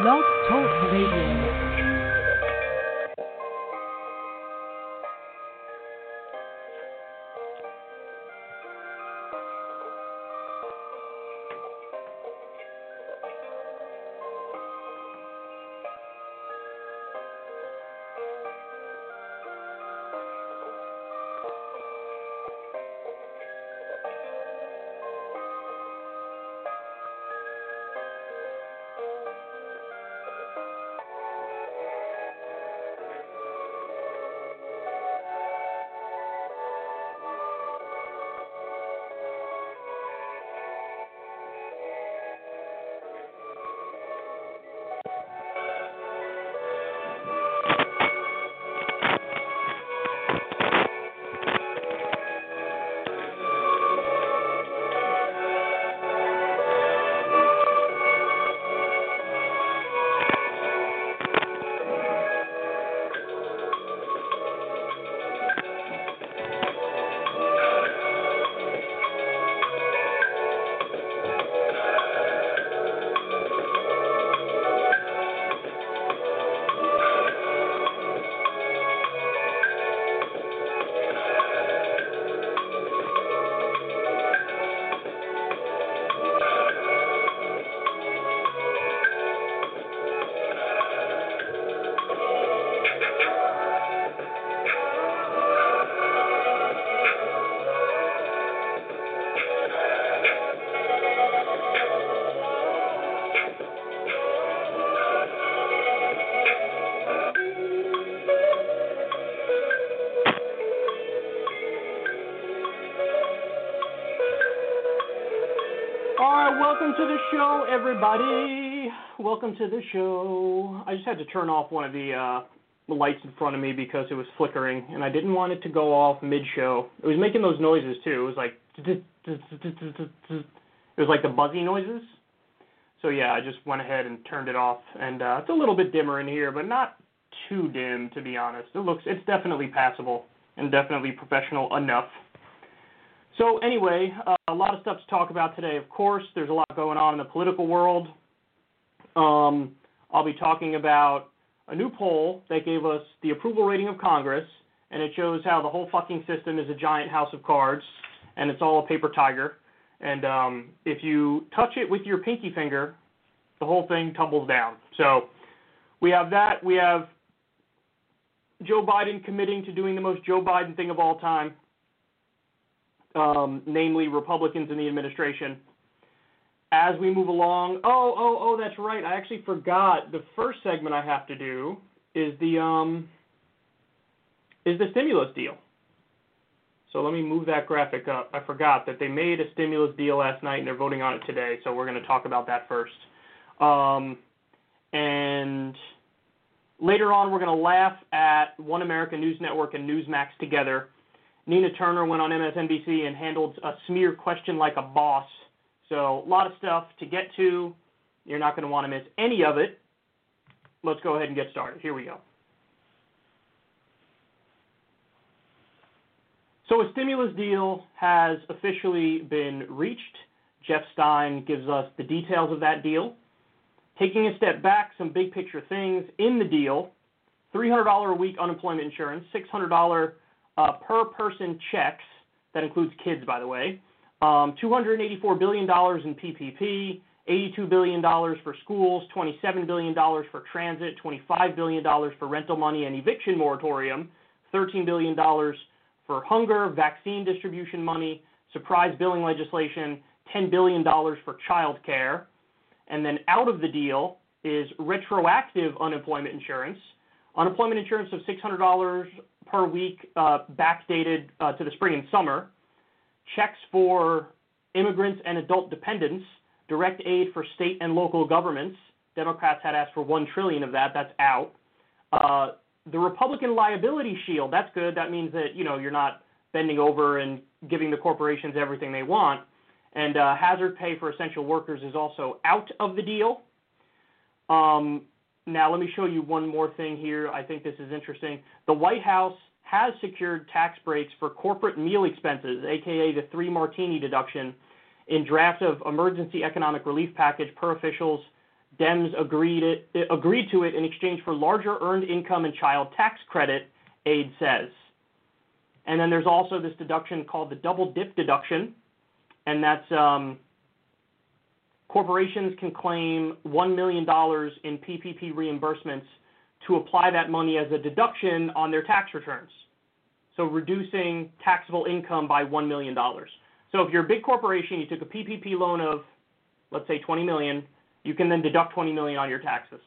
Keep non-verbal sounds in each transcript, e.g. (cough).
Blog Talk Radio. Everybody. Welcome to the show. I just had to turn off one of the uh, lights in front of me because it was flickering, and I didn't want it to go off mid-show. It was making those noises too. It was like it was like the buzzy noises. So yeah, I just went ahead and turned it off, and uh, it's a little bit dimmer in here, but not too dim to be honest. It looks it's definitely passable and definitely professional enough. So anyway, uh, lot of stuff to talk about today. Of course, there's a lot going on in the political world. Um, I'll be talking about a new poll that gave us the approval rating of Congress, and it shows how the whole fucking system is a giant house of cards, and it's all a paper tiger. And um, if you touch it with your pinky finger, the whole thing tumbles down. So we have that. We have Joe Biden committing to doing the most Joe Biden thing of all time um, namely Republicans in the administration. As we move along, oh, oh, oh, that's right. I actually forgot. The first segment I have to do is the um, is the stimulus deal. So let me move that graphic up. I forgot that they made a stimulus deal last night and they're voting on it today. So we're going to talk about that first. Um, and later on, we're going to laugh at One America News Network and Newsmax together Nina Turner went on MSNBC and handled a smear question like a boss. So, a lot of stuff to get to. You're not going to want to miss any of it. Let's go ahead and get started. Here we go. So, a stimulus deal has officially been reached. Jeff Stein gives us the details of that deal. Taking a step back, some big picture things in the deal $300 a week unemployment insurance, $600 uh, per person checks, that includes kids, by the way, um, $284 billion in PPP, $82 billion for schools, $27 billion for transit, $25 billion for rental money and eviction moratorium, $13 billion for hunger, vaccine distribution money, surprise billing legislation, $10 billion for child care. And then out of the deal is retroactive unemployment insurance, unemployment insurance of $600 per week uh, backdated uh, to the spring and summer, checks for immigrants and adult dependents, direct aid for state and local governments. Democrats had asked for one trillion of that. That's out. Uh, the Republican liability shield. That's good. That means that you know you're not bending over and giving the corporations everything they want. And uh, hazard pay for essential workers is also out of the deal. Um, now, let me show you one more thing here. I think this is interesting. The White House has secured tax breaks for corporate meal expenses, aka the three martini deduction, in draft of emergency economic relief package per officials Dems agreed it agreed to it in exchange for larger earned income and child tax credit. aide says. And then there's also this deduction called the double dip deduction, and that's um, corporations can claim $1 million in PPP reimbursements to apply that money as a deduction on their tax returns. So reducing taxable income by $1 million. So if you're a big corporation, you took a PPP loan of, let's say, 20 million, you can then deduct 20 million on your taxes.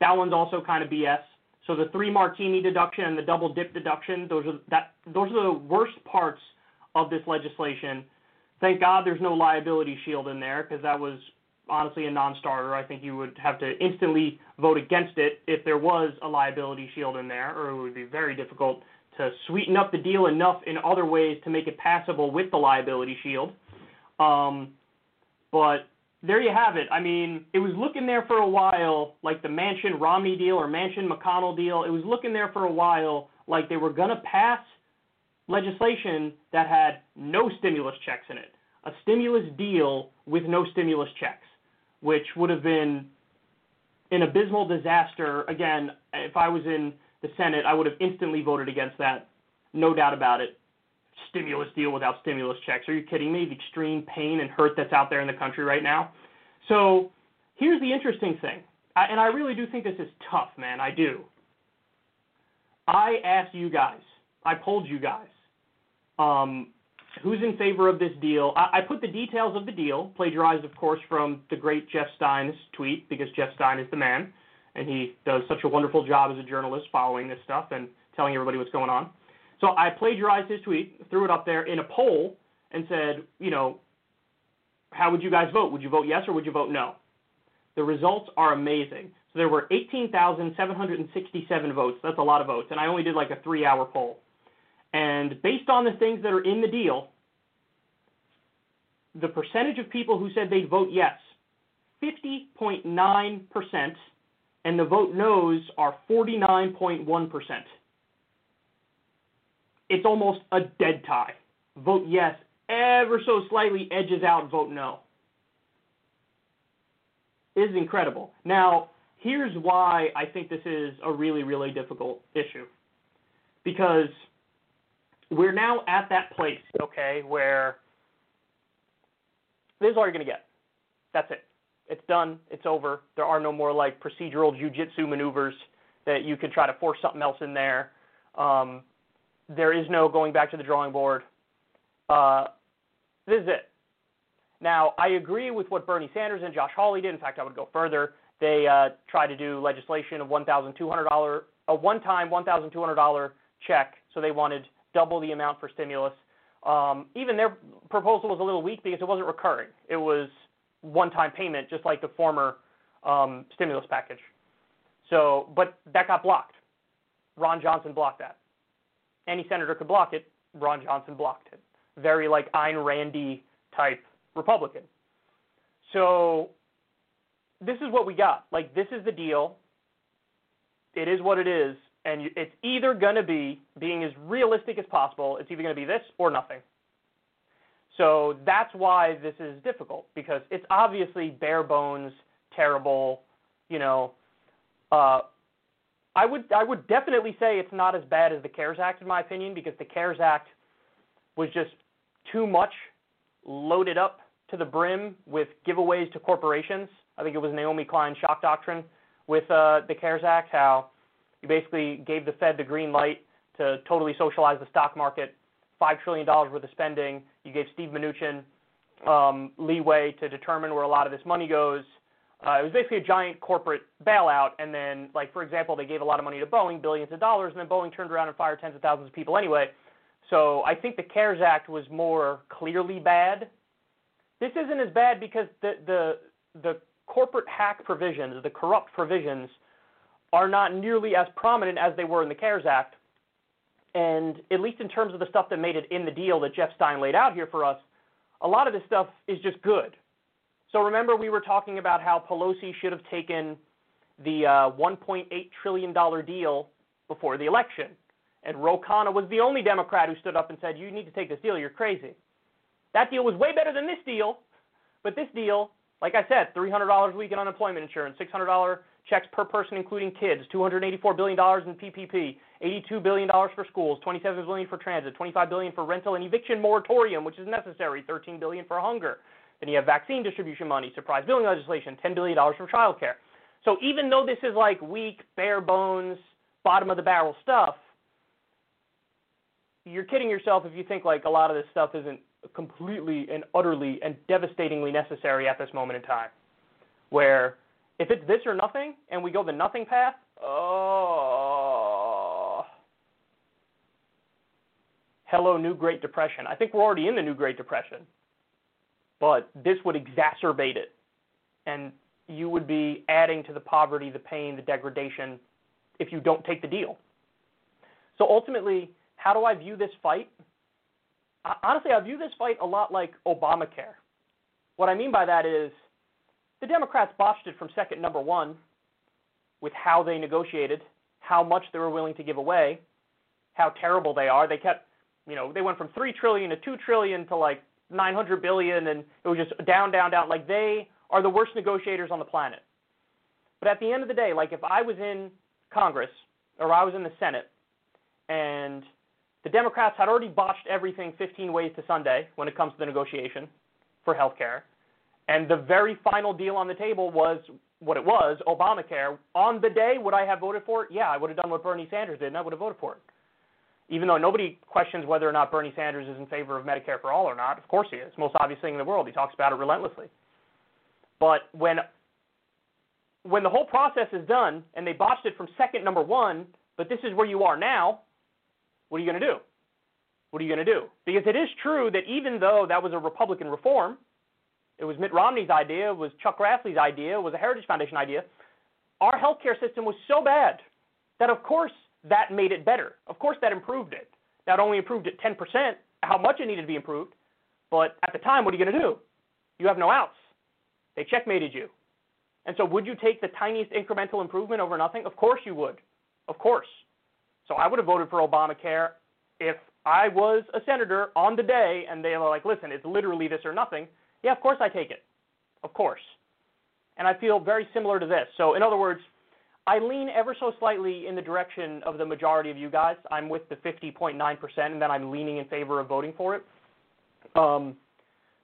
That one's also kind of BS. So the three martini deduction and the double dip deduction, those are that those are the worst parts of this legislation. Thank God there's no liability shield in there because that was honestly a non-starter. I think you would have to instantly vote against it if there was a liability shield in there, or it would be very difficult to sweeten up the deal enough in other ways to make it passable with the liability shield. Um, but there you have it. I mean, it was looking there for a while like the Manchin Romney deal or Manchin McConnell deal. It was looking there for a while like they were to pass legislation that had no stimulus checks in it. A stimulus deal with no stimulus checks, which would have been an abysmal disaster. Again, if I was in the Senate, I would have instantly voted against that. No doubt about it stimulus deal without stimulus checks. Are you kidding me? The extreme pain and hurt that's out there in the country right now. So here's the interesting thing, I, and I really do think this is tough, man. I do. I asked you guys, I polled you guys, um, who's in favor of this deal. I, I put the details of the deal, plagiarized, of course, from the great Jeff Stein's tweet, because Jeff Stein is the man, and he does such a wonderful job as a journalist following this stuff and telling everybody what's going on. So I plagiarized his tweet, threw it up there in a poll, and said, you know, how would you guys vote? Would you vote yes or would you vote no? The results are amazing. So there were 18,767 votes. That's a lot of votes. And I only did like a three hour poll. And based on the things that are in the deal, the percentage of people who said they'd vote yes, 50.9%, and the vote no's are 49.1% it's almost a dead tie. Vote yes ever so slightly edges out vote no. It is incredible. Now, here's why I think this is a really, really difficult issue. Because we're now at that place, okay, where this is all you're going to get. That's it. It's done. It's over. There are no more like procedural jujitsu maneuvers that you could try to force something else in there. Um, there is no going back to the drawing board. Uh, this is it. Now, I agree with what Bernie Sanders and Josh Hawley did. In fact, I would go further. They uh, tried to do legislation of $1,200, a one-time $1,200 check. So they wanted double the amount for stimulus. Um, even their proposal was a little weak because it wasn't recurring. It was one-time payment, just like the former um, stimulus package. So, but that got blocked. Ron Johnson blocked that any senator could block it. Ron Johnson blocked it. Very like Ayn Randy type Republican. So this is what we got. Like this is the deal. It is what it is, and it's either going to be being as realistic as possible. It's either going to be this or nothing. So that's why this is difficult because it's obviously bare bones, terrible, you know, uh, I would I would definitely say it's not as bad as the CARES Act in my opinion because the CARES Act was just too much loaded up to the brim with giveaways to corporations. I think it was Naomi Klein's shock doctrine with uh, the CARES Act, how you basically gave the Fed the green light to totally socialize the stock market, five trillion dollars worth of spending. You gave Steve Mnuchin um, leeway to determine where a lot of this money goes. Uh, it was basically a giant corporate bailout, and then, like for example, they gave a lot of money to Boeing, billions of dollars, and then Boeing turned around and fired tens of thousands of people anyway. So I think the CARES Act was more clearly bad. This isn't as bad because the the the corporate hack provisions, the corrupt provisions, are not nearly as prominent as they were in the CARES Act. And at least in terms of the stuff that made it in the deal that Jeff Stein laid out here for us, a lot of this stuff is just good. So remember, we were talking about how Pelosi should have taken the uh, $1.8 trillion deal before the election. And Ro Khanna was the only Democrat who stood up and said, You need to take this deal. You're crazy. That deal was way better than this deal, but this deal Like I said, $300 a week in unemployment insurance, $600 checks per person, including kids, $284 billion in PPP, $82 billion for schools, 27 billion for transit, 25 billion for rental and eviction moratorium, which is necessary, 13 billion for hunger. Then you have vaccine distribution money, surprise billing legislation, $10 billion for child care. So even though this is like weak, bare bones, bottom of the barrel stuff, you're kidding yourself if you think like a lot of this stuff isn't completely and utterly and devastatingly necessary at this moment in time. Where if it's this or nothing and we go the nothing path, oh, hello, new Great Depression. I think we're already in the new Great Depression, but this would exacerbate it. And you would be adding to the poverty, the pain, the degradation if you don't take the deal. So ultimately, how do I view this fight? Honestly, I view this fight a lot like Obamacare. What I mean by that is the Democrats botched it from second number one with how they negotiated, how much they were willing to give away, how terrible they are. They kept, you know, they went from three trillion to two trillion to like 900 billion, and it was just down, down, down. Like they are the worst negotiators on the planet. But at the end of the day, like if I was in Congress or I was in the Senate and the Democrats had already botched everything 15 ways to Sunday when it comes to the negotiation for health care. And the very final deal on the table was what it was, Obamacare. On the day, would I have voted for it? Yeah, I would have done what Bernie Sanders did, and I would have voted for it. Even though nobody questions whether or not Bernie Sanders is in favor of Medicare for all or not. Of course he is. Most obvious thing in the world. He talks about it relentlessly. But when when the whole process is done and they botched it from second number one, but this is where you are now, what are you going to do? What are you going to do? Because it is true that even though that was a Republican reform, it was Mitt Romney's idea, it was Chuck Grassley's idea, it was a Heritage Foundation idea, our healthcare system was so bad that of course that made it better. Of course that improved it. That only improved it 10%, how much it needed to be improved. But at the time, what are you going to do? You have no outs. They checkmated you. And so would you take the tiniest incremental improvement over nothing? Of course you would. Of course. So I would have voted for Obamacare if I was a senator on the day and they were like, listen, it's literally this or nothing. Yeah, of course I take it. Of course. And I feel very similar to this. So, in other words, I lean ever so slightly in the direction of the majority of you guys. I'm with the 50.9%, and then I'm leaning in favor of voting for it. Um,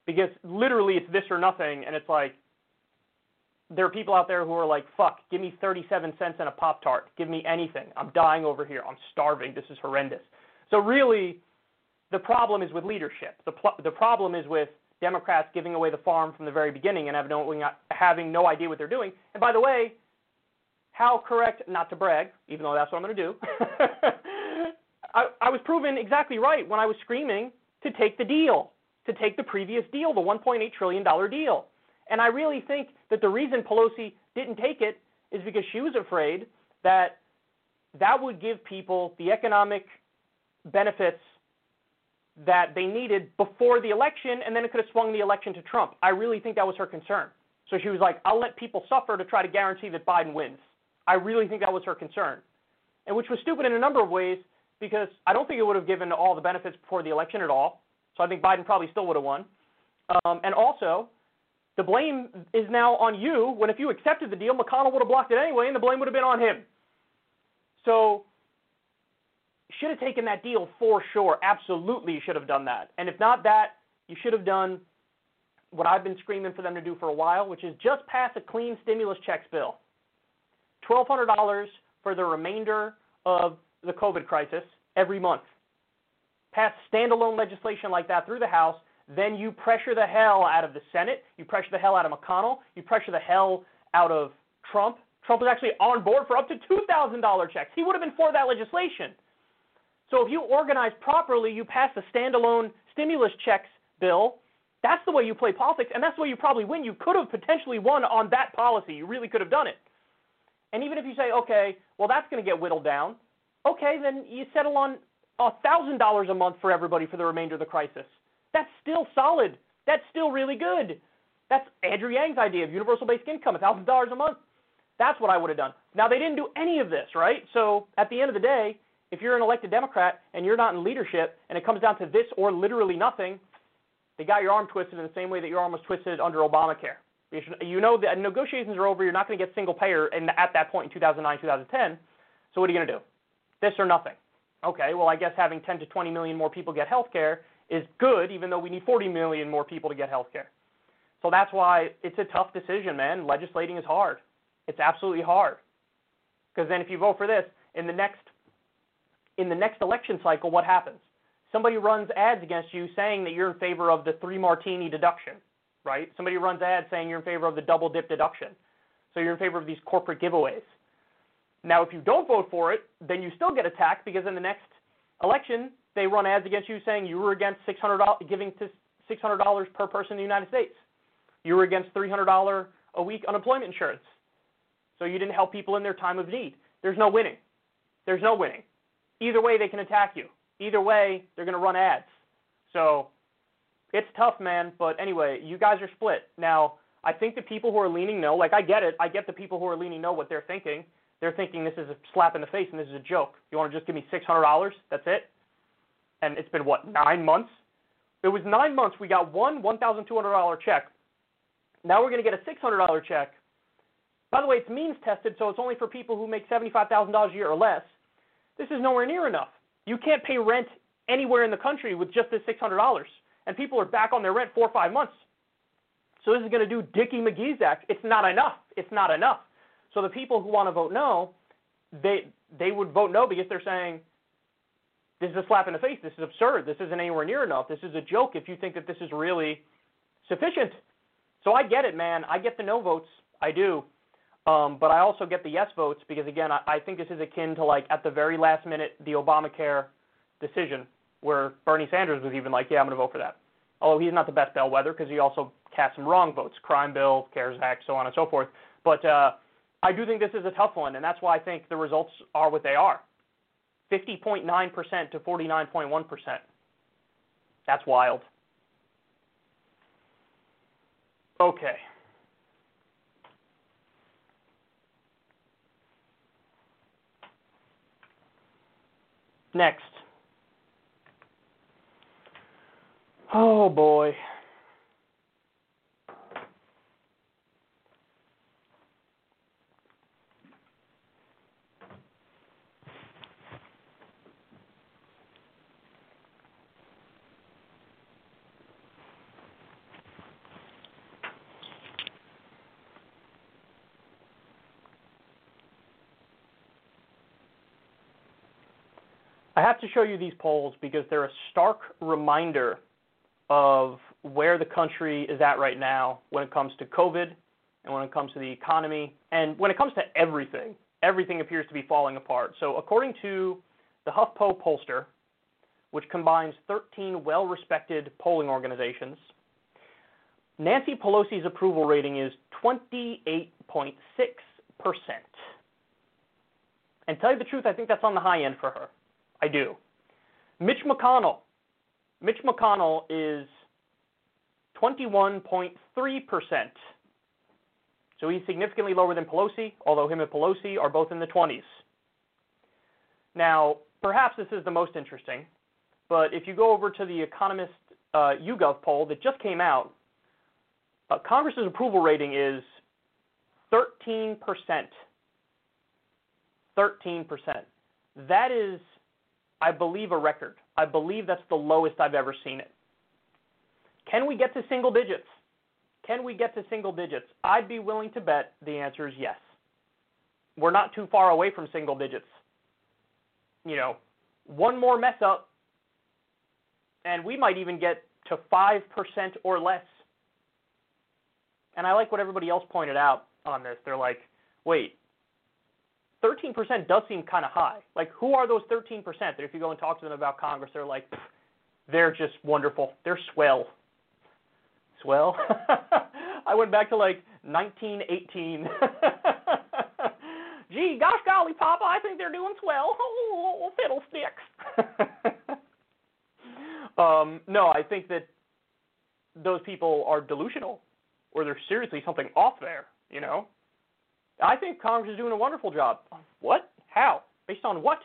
because literally it's this or nothing, and it's like, there are people out there who are like, fuck, give me 37 cents and a Pop Tart. Give me anything. I'm dying over here. I'm starving. This is horrendous. So, really, the problem is with leadership. The, pl- the problem is with Democrats giving away the farm from the very beginning and having no, idea what they're doing. And by the way, how correct, not to brag, even though that's what I'm going to do, (laughs) I, I was proven exactly right when I was screaming to take the deal, to take the previous deal, the $1.8 trillion deal. And I really think that the reason Pelosi didn't take it is because she was afraid that that would give people the economic benefits that they needed before the election, and then it could have swung the election to Trump. I really think that was her concern. So she was like, I'll let people suffer to try to guarantee that Biden wins. I really think that was her concern. And which was stupid in a number of ways because I don't think it would have given all the benefits before the election at all. So I think Biden probably still would have won. Um, and also, the blame is now on you when if you accepted the deal, McConnell would have blocked it anyway, and the blame would have been on him. So should have taken that deal for sure. Absolutely, you should have done that. And if not that, you should have done what I've been screaming for them to do for a while, which is just pass a clean stimulus checks bill. $1,200 for the remainder of the COVID crisis every month. Pass standalone legislation like that through the House, then you pressure the hell out of the Senate, you pressure the hell out of McConnell, you pressure the hell out of Trump. Trump was actually on board for up to $2,000 checks. He would have been for that legislation. So if you organize properly, you pass a standalone stimulus checks bill. That's the way you play politics, and that's the way you probably win. You could have potentially won on that policy. You really could have done it. And even if you say, okay, well, that's going to get whittled down, okay, then you settle on $1,000 a month for everybody for the remainder of the crisis. That's still solid. That's still really good. That's Andrew Yang's idea of universal basic income, $1,000 a month. That's what I would have done. Now, they didn't do any of this, right? So at the end of the day, if you're an elected Democrat and you're not in leadership and it comes down to this or literally nothing, they got your arm twisted in the same way that your arm was twisted under Obamacare. You know the negotiations are over. You're not going to get single payer in, at that point in 2009, 2010. So what are you going to do? This or nothing. Okay, well, I guess having 10 to 20 million more people get health care is good, even though we need 40 million more people to get health care. So that's why it's a tough decision, man. Legislating is hard. It's absolutely hard. Because then if you vote for this, in the next in the next election cycle, what happens? Somebody runs ads against you saying that you're in favor of the three martini deduction, right? Somebody runs ads saying you're in favor of the double dip deduction. So you're in favor of these corporate giveaways. Now, if you don't vote for it, then you still get attacked because in the next election, they run ads against you saying you were against $600 giving to $600 per person in the United States. You were against $300 a week unemployment insurance. So you didn't help people in their time of need. There's no winning. There's no winning. Either way, they can attack you. Either way, they're going to run ads. So it's tough, man. But anyway, you guys are split. Now, I think the people who are leaning no, like I get it. I get the people who are leaning no what they're thinking. They're thinking this is a slap in the face and this is a joke. You want to just give me $600? That's it? And it's been, what, nine months? It was nine months. We got one $1,200 check. Now we're going to get a $600 check. By the way, it's means tested, so it's only for people who make $75,000 a year or less. This is nowhere near enough. You can't pay rent anywhere in the country with just this $600. And people are back on their rent four or five months. So this is going to do Dickie McGee's act. It's not enough. It's not enough. So the people who want to vote no, they they would vote no because they're saying this is a slap in the face. This is absurd. This isn't anywhere near enough. This is a joke if you think that this is really sufficient. So I get it, man. I get the no votes. I do. Um, but I also get the yes votes because, again, I, I think this is akin to, like, at the very last minute, the Obamacare decision where Bernie Sanders was even like, yeah, I'm going to vote for that. Although he's not the best bellwether because he also cast some wrong votes, crime bill, CARES Act, so on and so forth. But uh, I do think this is a tough one, and that's why I think the results are what they are 50.9% to 49.1%. That's wild. Okay. Next. Oh boy. I have to show you these polls because they're a stark reminder of where the country is at right now when it comes to COVID and when it comes to the economy and when it comes to everything. Everything appears to be falling apart. So, according to the HuffPo pollster, which combines 13 well respected polling organizations, Nancy Pelosi's approval rating is 28.6%. And tell you the truth, I think that's on the high end for her. I do. Mitch McConnell. Mitch McConnell is 21.3%. So he's significantly lower than Pelosi, although him and Pelosi are both in the 20s. Now, perhaps this is the most interesting, but if you go over to the Economist uh, YouGov poll that just came out, uh, Congress's approval rating is 13%. 13%. That is I believe, a record. I believe that's the lowest I've ever seen it. Can we get to single digits? Can we get to single digits? I'd be willing to bet the answer is yes. We're not too far away from single digits. You know, one more mess up, and we might even get to 5% or less. And I like what everybody else pointed out on this. They're like, wait, 13% does seem kind of high. Like, who are those 13% that if you go and talk to them about Congress, they're like, they're just wonderful. They're swell. Swell? (laughs) I went back to like 1918. (laughs) Gee, gosh golly, Papa, I think they're doing swell. (laughs) Oh, fiddlesticks. um, no, I think that those people are delusional, or there's seriously something off there, you know? I think Congress is doing a wonderful job. What? How? Based on what?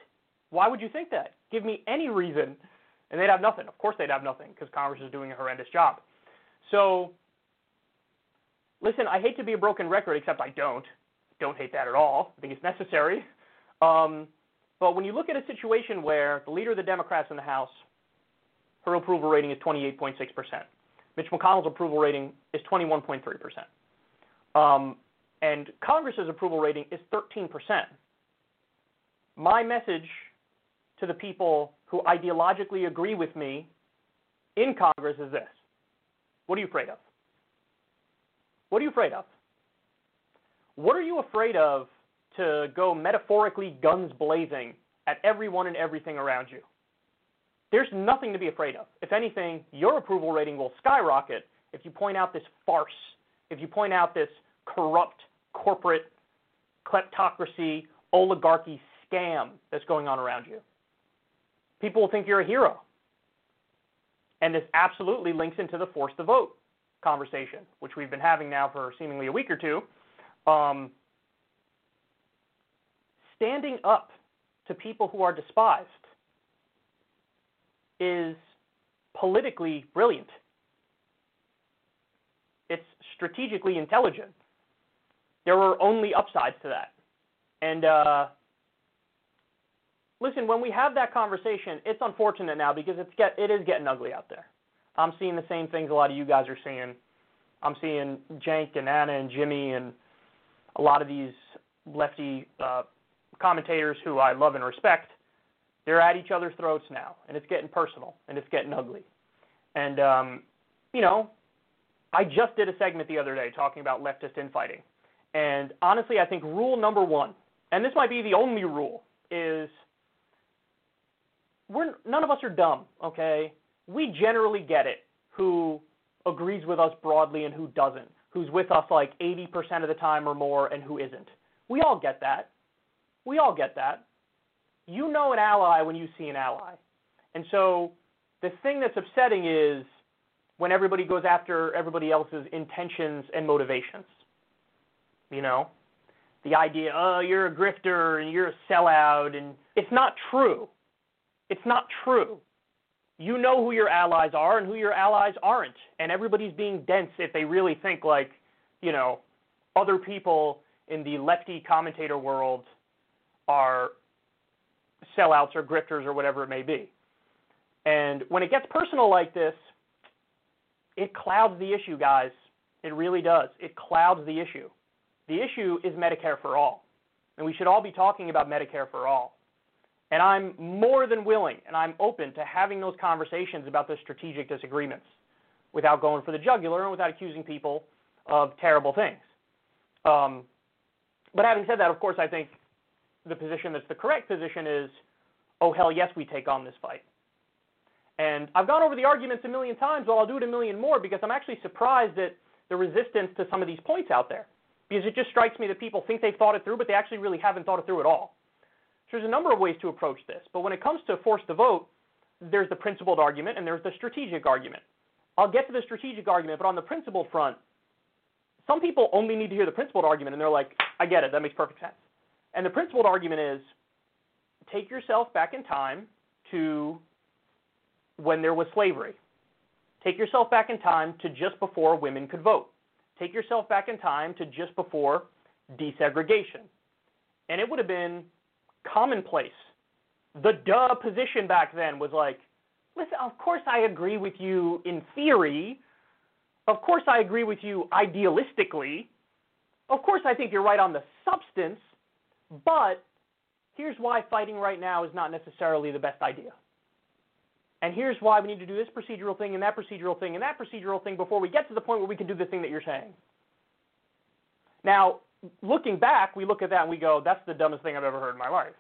Why would you think that? Give me any reason. And they'd have nothing. Of course they'd have nothing because Congress is doing a horrendous job. So listen, I hate to be a broken record, except I don't. Don't hate that at all. I think it's necessary. Um, but when you look at a situation where the leader of the Democrats in the House, her approval rating is 28.6%, Mitch McConnell's approval rating is 21.3%, um, and Congress's approval rating is 13%. My message to the people who ideologically agree with me in Congress is this What are you afraid of? What are you afraid of? What are you afraid of to go metaphorically guns blazing at everyone and everything around you? There's nothing to be afraid of. If anything, your approval rating will skyrocket if you point out this farce, if you point out this corrupt corporate kleptocracy oligarchy scam that's going on around you. People will think you're a hero. And this absolutely links into the force to vote conversation, which we've been having now for seemingly a week or two. Um, standing up to people who are despised is politically brilliant. It's strategically intelligent. There are only upsides to that. And uh, listen, when we have that conversation, it's unfortunate now because it's get it is getting ugly out there. I'm seeing the same things a lot of you guys are seeing. I'm seeing Cenk and Anna and Jimmy and a lot of these lefty uh, commentators who I love and respect. They're at each other's throats now, and it's getting personal and it's getting ugly. And um, you know, I just did a segment the other day talking about leftist infighting. And honestly, I think rule number one, and this might be the only rule, is we're none of us are dumb, okay? We generally get it who agrees with us broadly and who doesn't, who's with us like 80% of the time or more and who isn't. We all get that. We all get that. You know an ally when you see an ally. And so the thing that's upsetting is when everybody goes after everybody else's intentions and motivations. You know? The idea, oh, you're a grifter and you're a sellout, and it's not true. It's not true. You know who your allies are and who your allies aren't. And everybody's being dense if they really think like, you know, other people in the lefty commentator world are sellouts or grifters or whatever it may be. And when it gets personal like this, it clouds the issue, guys. It really does. It clouds the issue. The issue is Medicare for all. And we should all be talking about Medicare for all. And I'm more than willing and I'm open to having those conversations about the strategic disagreements without going for the jugular and without accusing people of terrible things. Um, but having said that, of course, I think the position that's the correct position is, oh, hell yes, we take on this fight. And I've gone over the arguments a million times, well, I'll do it a million more because I'm actually surprised at the resistance to some of these points out there. Because it just strikes me that people think they've thought it through, but they actually really haven't thought it through at all. So there's a number of ways to approach this, but when it comes to force to vote, there's the principled argument and there's the strategic argument. I'll get to the strategic argument, but on the principled front, some people only need to hear the principled argument and they're like, I get it, that makes perfect sense. And the principled argument is take yourself back in time to when there was slavery. Take yourself back in time to just before women could vote. Take yourself back in time to just before desegregation. And it would have been commonplace. The duh position back then was like, listen, of course I agree with you in theory. Of course I agree with you idealistically. Of course I think you're right on the substance, but here's why fighting right now is not necessarily the best idea. And here's why we need to do this procedural thing and that procedural thing and that procedural thing before we get to the point where we can do the thing that you're saying. Now, looking back, we look at that and we go, that's the dumbest thing I've ever heard in my life.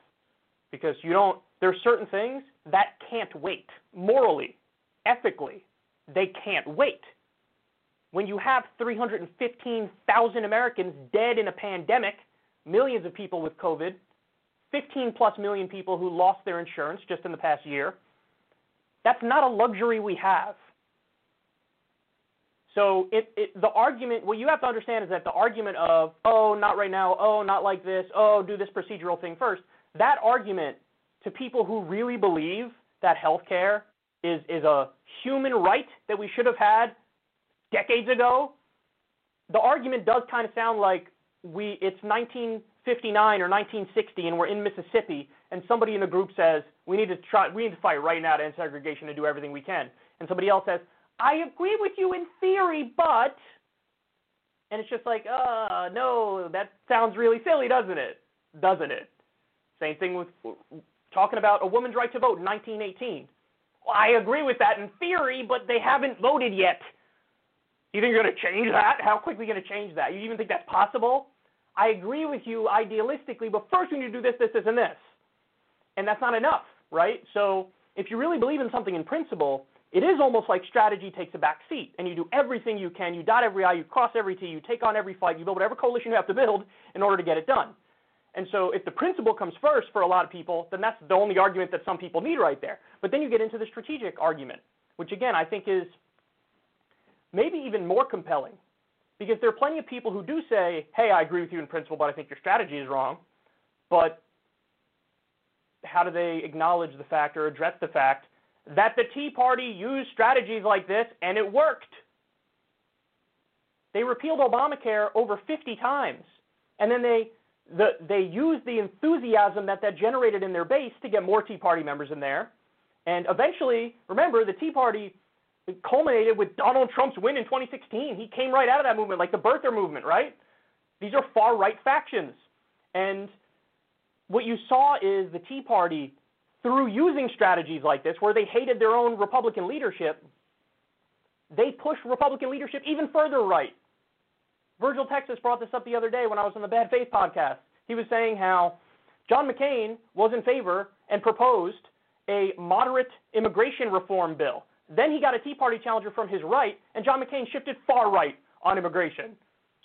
Because you don't, there's certain things that can't wait. Morally, ethically, they can't wait. When you have 315,000 Americans dead in a pandemic, millions of people with COVID, 15 plus million people who lost their insurance just in the past year, that's not a luxury we have. So it, it, the argument, what you have to understand is that the argument of, oh, not right now, oh, not like this, oh, do this procedural thing first, that argument to people who really believe that healthcare is, is a human right that we should have had decades ago, the argument does kind of sound like we it's 1959 or 1960 and we're in Mississippi and somebody in the group says we need to try we need to fight right now to end segregation and do everything we can and somebody else says I agree with you in theory but and it's just like uh no that sounds really silly doesn't it doesn't it same thing with talking about a woman's right to vote in 1918 well, I agree with that in theory but they haven't voted yet you think you're going to change that? How quickly are you going to change that? You even think that's possible? I agree with you idealistically, but first we need to do this, this, this, and this. And that's not enough, right? So if you really believe in something in principle, it is almost like strategy takes a back seat, and you do everything you can. You dot every I, you cross every T, you take on every fight, you build whatever coalition you have to build in order to get it done. And so if the principle comes first for a lot of people, then that's the only argument that some people need right there. But then you get into the strategic argument, which again I think is maybe even more compelling. Because there are plenty of people who do say, hey, I agree with you in principle, but I think your strategy is wrong. But how do they acknowledge the fact or address the fact that the Tea Party used strategies like this and it worked? They repealed Obamacare over 50 times. And then they, the, they used the enthusiasm that that generated in their base to get more Tea Party members in there. And eventually, remember, the Tea Party culminated with Donald Trump's win in 2016. He came right out of that movement, like the birther movement, right? These are far right factions. And what you saw is the Tea Party, through using strategies like this, where they hated their own Republican leadership, they pushed Republican leadership even further right. Virgil Texas brought this up the other day when I was on the Bad Faith podcast. He was saying how John McCain was in favor and proposed a moderate immigration reform bill then he got a Tea Party challenger from his right, and John McCain shifted far right on immigration.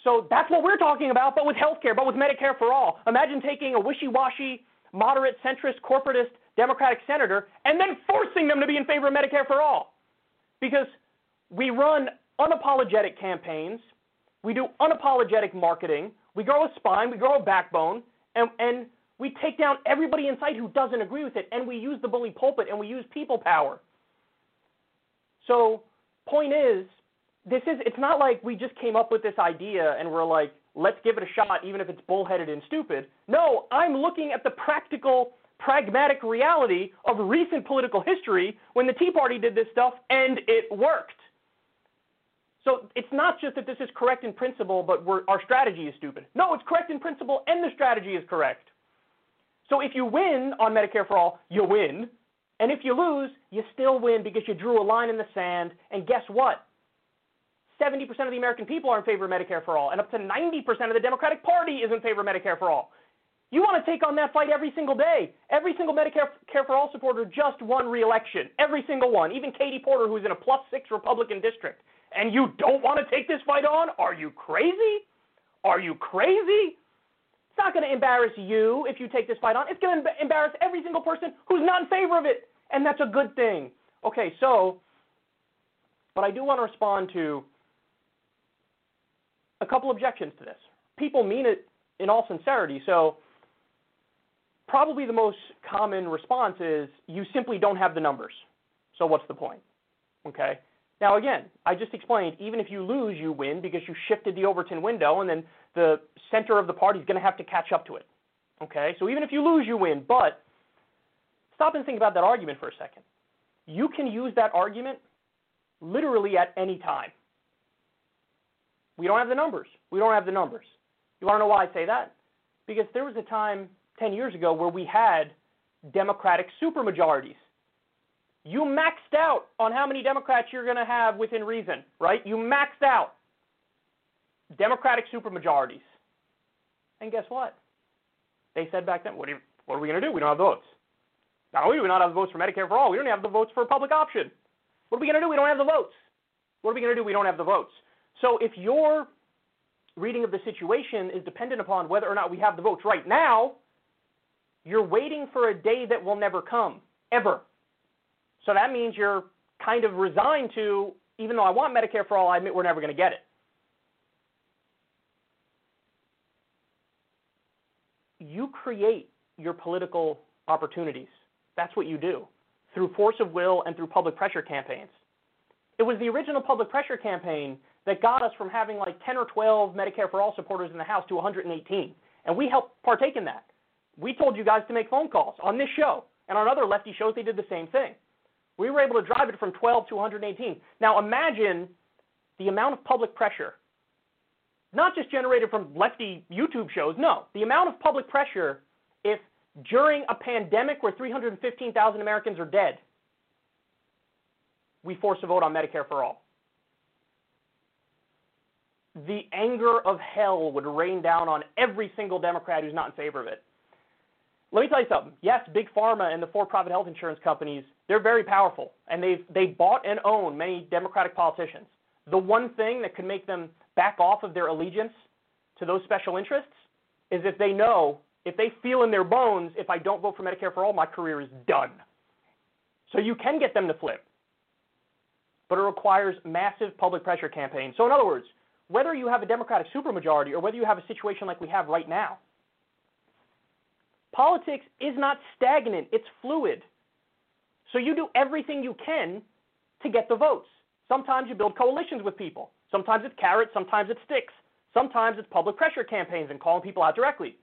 So that's what we're talking about, but with health care, but with Medicare for all. Imagine taking a wishy washy, moderate, centrist, corporatist Democratic senator and then forcing them to be in favor of Medicare for all. Because we run unapologetic campaigns, we do unapologetic marketing, we grow a spine, we grow a backbone, and, and we take down everybody in sight who doesn't agree with it, and we use the bully pulpit and we use people power. So, point is, this is it's not like we just came up with this idea and we're like, let's give it a shot even if it's bullheaded and stupid. No, I'm looking at the practical pragmatic reality of recent political history when the Tea Party did this stuff and it worked. So it's not just that this is correct in principle, but our strategy is stupid. No, it's correct in principle and the strategy is correct. So if you win on Medicare for All, you win. And if you lose, you still win because you drew a line in the sand. And guess what? 70% of the American people are in favor of Medicare for all, and up to 90% of the Democratic Party is in favor of Medicare for all. You want to take on that fight every single day. Every single Medicare Care for All supporter just won re-election. Every single one. Even Katie Porter, who's in a plus six Republican district. And you don't want to take this fight on? Are you crazy? Are you crazy? It's not going to embarrass you if you take this fight on. It's going to embarrass every single person who's not in favor of it and that's a good thing. Okay, so, but I do want to respond to a couple objections to this. People mean it in all sincerity, so probably the most common response is you simply don't have the numbers. So what's the point? Okay. Now again, I just explained even if you lose, you win because you shifted the Overton window, and then the center of the party is going to have to catch up to it. Okay. So even if you lose, you win, but Stop and think about that argument for a second. You can use that argument literally at any time. We don't have the numbers. We don't have the numbers. You want to know why I say that? Because there was a time 10 years ago where we had Democratic supermajorities. You maxed out on how many Democrats you're going to have within reason, right? You maxed out Democratic supermajorities. And guess what? They said back then, what are, you, what are we going to do? We don't have the votes. Not only do we not have the votes for Medicare for all, we don't have the votes for a public option. What are we going to do? We don't have the votes. What are we going to do? We don't have the votes. So if your reading of the situation is dependent upon whether or not we have the votes right now, you're waiting for a day that will never come, ever. So that means you're kind of resigned to, even though I want Medicare for all, I admit we're never going to get it. You create your political opportunities. That's what you do through force of will and through public pressure campaigns. It was the original public pressure campaign that got us from having like 10 or 12 Medicare for All supporters in the House to 118. And we helped partake in that. We told you guys to make phone calls on this show. And on other lefty shows, they did the same thing. We were able to drive it from 12 to 118. Now imagine the amount of public pressure, not just generated from lefty YouTube shows, no, the amount of public pressure if during a pandemic where 315,000 Americans are dead, we force a vote on Medicare for all. The anger of hell would rain down on every single Democrat who's not in favor of it. Let me tell you something. Yes, big pharma and the for-profit health insurance companies, they're very powerful, and they've they bought and own many Democratic politicians. The one thing that could make them back off of their allegiance to those special interests is if they know, if they feel in their bones, if I don't vote for Medicare for all, my career is done. So you can get them to flip. But it requires massive public pressure campaigns. So in other words, whether you have a Democratic supermajority or whether you have a situation like we have right now, Politics is not stagnant, it's fluid. So you do everything you can to get the votes. Sometimes you build coalitions with people. Sometimes it's carrots, sometimes it's sticks. Sometimes it's public pressure campaigns and calling people out directly.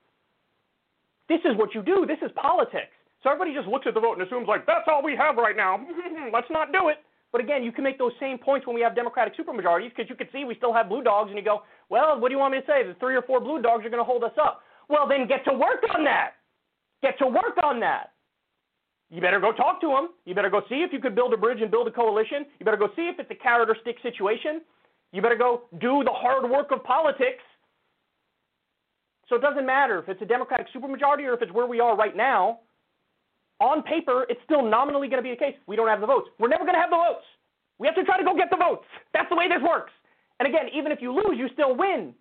This is what you do. This is politics. So everybody just looks at the vote and assumes, like, that's all we have right now. (laughs) Let's not do it. But again, you can make those same points when we have Democratic supermajorities because you can see we still have blue dogs, and you go, well, what do you want me to say? The three or four blue dogs are going to hold us up. Well, then get to work on that. Get to work on that. You better go talk to them. You better go see if you could build a bridge and build a coalition. You better go see if it's a carrot or stick situation. You better go do the hard work of politics. So it doesn't matter if it's a Democratic supermajority or if it's where we are right now. On paper, it's still nominally going to be the case. We don't have the votes. We're never going to have the votes. We have to try to go get the votes. That's the way this works. And again, even if you lose, you still win.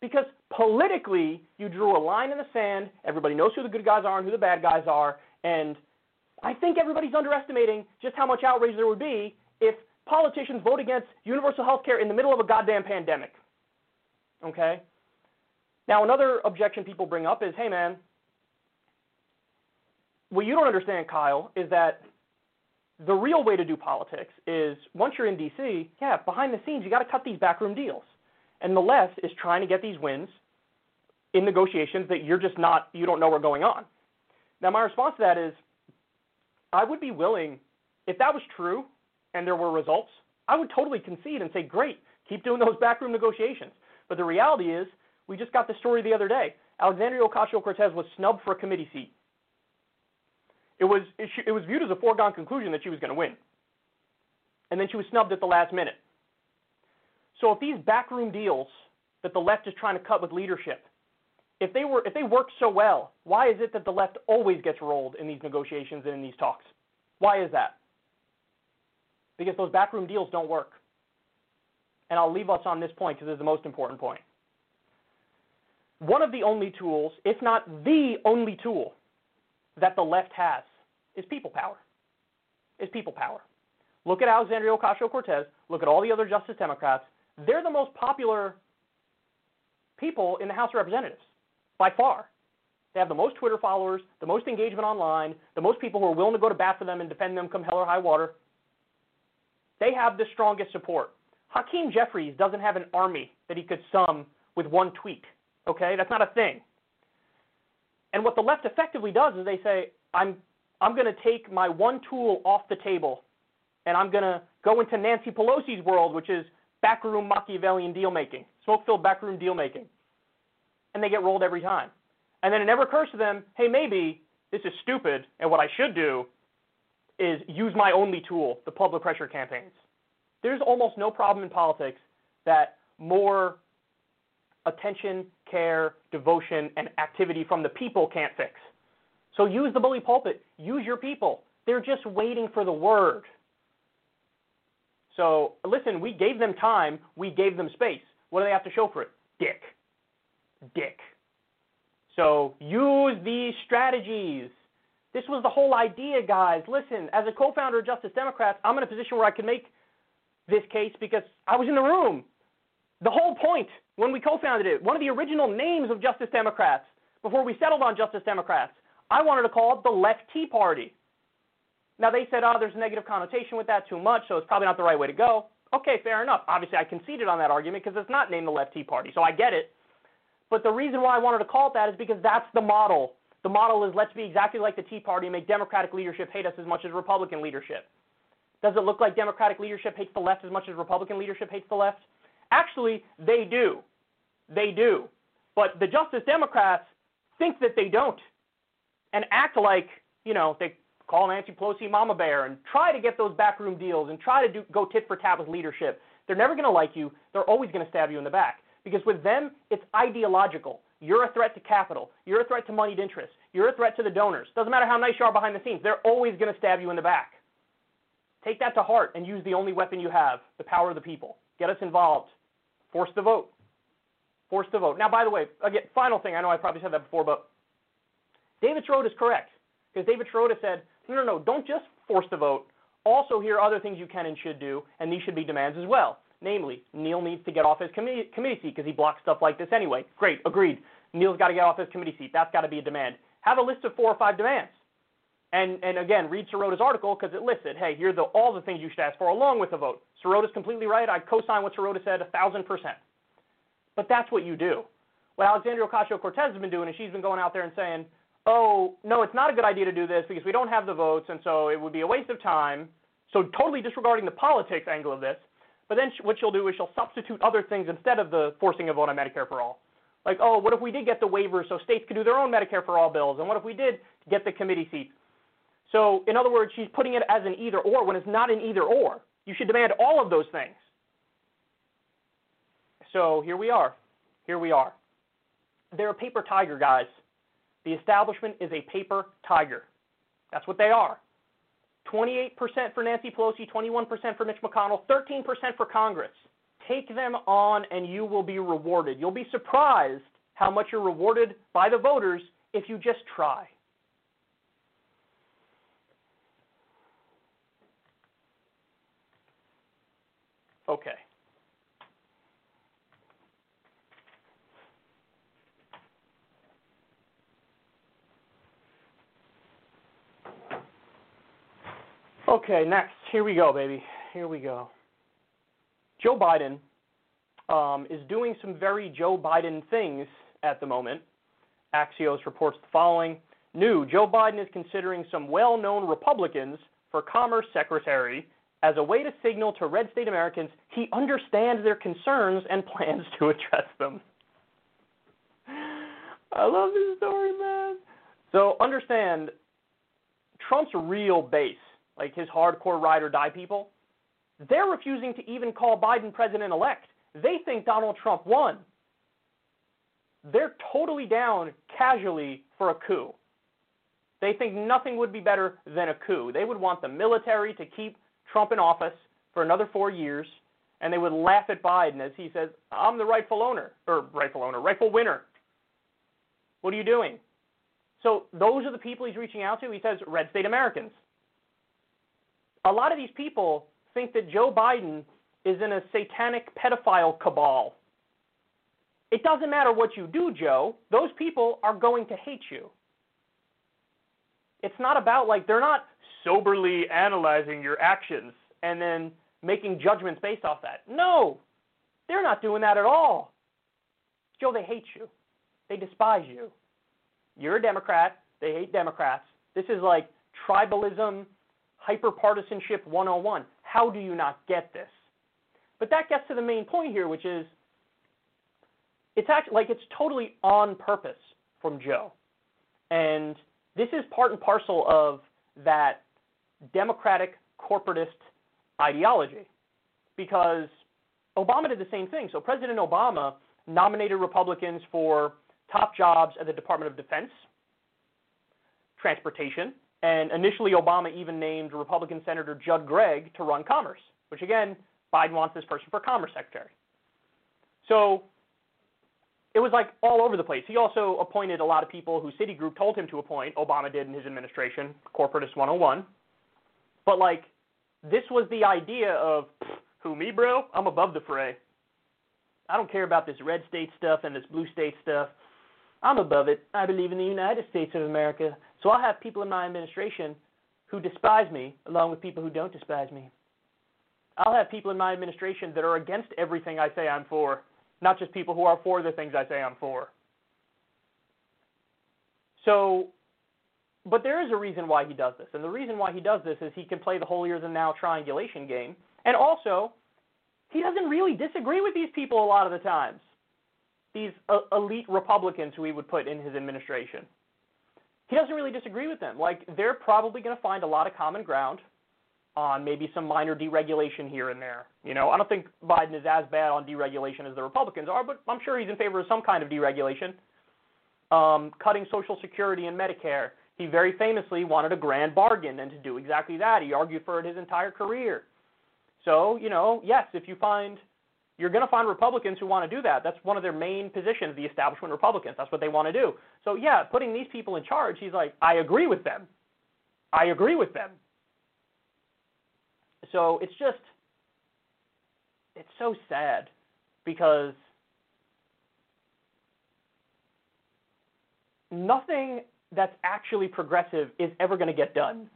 Because politically, you drew a line in the sand. Everybody knows who the good guys are and who the bad guys are. And I think everybody's underestimating just how much outrage there would be if politicians vote against universal health care in the middle of a goddamn pandemic. Okay? Now, another objection people bring up is hey, man, what you don't understand, Kyle, is that the real way to do politics is once you're in D.C., yeah, behind the scenes, you got to cut these backroom deals. And the left is trying to get these wins in negotiations that you're just not, you don't know are going on. Now, my response to that is I would be willing, if that was true and there were results, I would totally concede and say, great, keep doing those backroom negotiations. But the reality is, we just got the story the other day. Alexandria Ocasio Cortez was snubbed for a committee seat. It was, it was viewed as a foregone conclusion that she was going to win. And then she was snubbed at the last minute. So if these backroom deals that the left is trying to cut with leadership, if they were if they work so well, why is it that the left always gets rolled in these negotiations and in these talks? Why is that? Because those backroom deals don't work. And I'll leave us on this point because it's the most important point. One of the only tools, if not the only tool, that the left has is people power. Is people power. Look at Alexandria Ocasio Cortez, look at all the other Justice Democrats, they're the most popular people in the House of Representatives by far. They have the most Twitter followers, the most engagement online, the most people who are willing to go to bat for them and defend them come hell or high water. They have the strongest support. Hakeem Jeffries doesn't have an army that he could sum with one tweet. Okay, that's not a thing. And what the left effectively does is they say, I'm I'm going to take my one tool off the table, and I'm going to go into Nancy Pelosi's world, which is backroom Machiavellian deal making, smoke filled backroom deal making. And they get rolled every time. And then it never occurs to them, hey, maybe this is stupid, and what I should do is use my only tool, the public pressure campaigns. There's almost no problem in politics that more attention, care, devotion, and activity from the people can't fix. So use the bully pulpit. Use your people. They're just waiting for the word. So listen, we gave them time, we gave them space. What do they have to show for it? Dick. Dick. So use these strategies. This was the whole idea, guys. Listen, as a co-founder of Justice Democrats, I'm in a position where I can make this case because I was in the room. The whole point when we co-founded it, one of the original names of Justice Democrats, before we settled on Justice Democrats, I wanted to call it the Left Tea Party. Now they said, oh, there's a negative connotation with that too much, so it's probably not the right way to go. Okay, fair enough. Obviously, I conceded on that argument because it's not named the Left Tea Party, so I get it. But the reason why I wanted to call it that is because that's the model. The model is let's be exactly like the Tea Party and make Democratic leadership hate us as much as Republican leadership. Does it look like Democratic leadership hates the left as much as Republican leadership hates the left? Actually, they do. They do. But the Justice Democrats think that they don't and act like, you know, they call Nancy Pelosi Mama Bear and try to get those backroom deals and try to do, go tit for tat with leadership. They're never going to like you. They're always going to stab you in the back. Because with them, it's ideological. You're a threat to capital. You're a threat to moneyed interests. You're a threat to the donors. Doesn't matter how nice you are behind the scenes. They're always going to stab you in the back. Take that to heart and use the only weapon you have, the power of the people. Get us involved. Force the vote. Force the vote. Now, by the way, again, final thing. I know I probably said that before, but David Sirota is correct. Because David Sirota said, no, no, no, don't just force the vote. Also, here are other things you can and should do, and these should be demands as well. Namely, Neal needs to get off his committee, committee seat because he blocks stuff like this anyway. Great, agreed. Neal's got to get off his committee seat. That's got to be a demand. Have a list of four or five demands. And, and again, read Sirota's article because it lists it. Hey, here are the, all the things you should ask for along with the vote. Sirota's completely right. I co-sign what Sirota said a thousand percent. But that's what you do. What Alexandria Ocasio-Cortez has been doing is she's been going out there and saying, oh, no, it's not a good idea to do this because we don't have the votes, and so it would be a waste of time. So totally disregarding the politics angle of this. But then what she'll do is she'll substitute other things instead of the forcing a vote on Medicare for all. Like, oh, what if we did get the waivers so states could do their own Medicare for all bills? And what if we did get the committee seats? So, in other words, she's putting it as an either or when it's not an either or. You should demand all of those things. So, here we are. Here we are. They're a paper tiger, guys. The establishment is a paper tiger. That's what they are. 28% for Nancy Pelosi, 21% for Mitch McConnell, 13% for Congress. Take them on and you will be rewarded. You'll be surprised how much you're rewarded by the voters if you just try. Okay. Okay, next. Here we go, baby. Here we go. Joe Biden um, is doing some very Joe Biden things at the moment. Axios reports the following New Joe Biden is considering some well known Republicans for Commerce Secretary as a way to signal to red state Americans he understands their concerns and (laughs) plans to address them. I love this story, man. So understand Trump's real base, like his hardcore ride or die people, they're refusing to even call Biden president elect. They think Donald Trump won. They're totally down casually for a coup. They think nothing would be better than a coup. They would want the military to keep Trump in office for another four years, and they would laugh at Biden as he says, I'm the rightful owner, or rightful owner, rightful winner. What are you doing? So those are the people he's reaching out to. He says, red state Americans. A lot of these people think that Joe Biden is in a satanic pedophile cabal. It doesn't matter what you do, Joe. Those people are going to hate you. It's not about like they're not soberly analyzing your actions and then making judgments based off that. No, they're not doing that at all. Joe, they hate you. They despise you. You're a Democrat. They hate Democrats. This is like tribalism, hyperpartisanship 101. How do you not get this? But that gets to the main point here, which is it's actually like it's totally on purpose from Joe. And this is part and parcel of that democratic corporatist ideology because Obama did the same thing. So President Obama nominated Republicans for top jobs at the Department of Defense, transportation, and initially Obama even named Republican Senator Judd Gregg to run Commerce, which again, Biden wants this person for Commerce Secretary. So it was like all over the place. He also appointed a lot of people who Citigroup told him to appoint. Obama did in his administration, corporatist 101. But like, this was the idea of who me, bro? I'm above the fray. I don't care about this red state stuff and this blue state stuff. I'm above it. I believe in the United States of America. So I'll have people in my administration who despise me along with people who don't despise me. I'll have people in my administration that are against everything I say I'm for, not just people who are for the things I say I'm for. So, but there is a reason why he does this. And the reason why he does this is he can play the holier than thou triangulation game. And also, he doesn't really disagree with these people a lot of the times. These uh, elite Republicans who he would put in his administration. He doesn't really disagree with them. Like, they're probably going to find a lot of common ground on maybe some minor deregulation here and there. You know, I don't think Biden is as bad on deregulation as the Republicans are, but I'm sure he's in favor of some kind of deregulation. Um, cutting Social Security and Medicare. He very famously wanted a grand bargain, and to do exactly that, he argued for it his entire career. So, you know, yes, if you find you're going to find Republicans who want to do that. That's one of their main positions, the establishment Republicans. That's what they want to do. So, yeah, putting these people in charge, he's like, I agree with them. I agree with them. So it's just, it's so sad because nothing that's actually progressive is ever going to get done.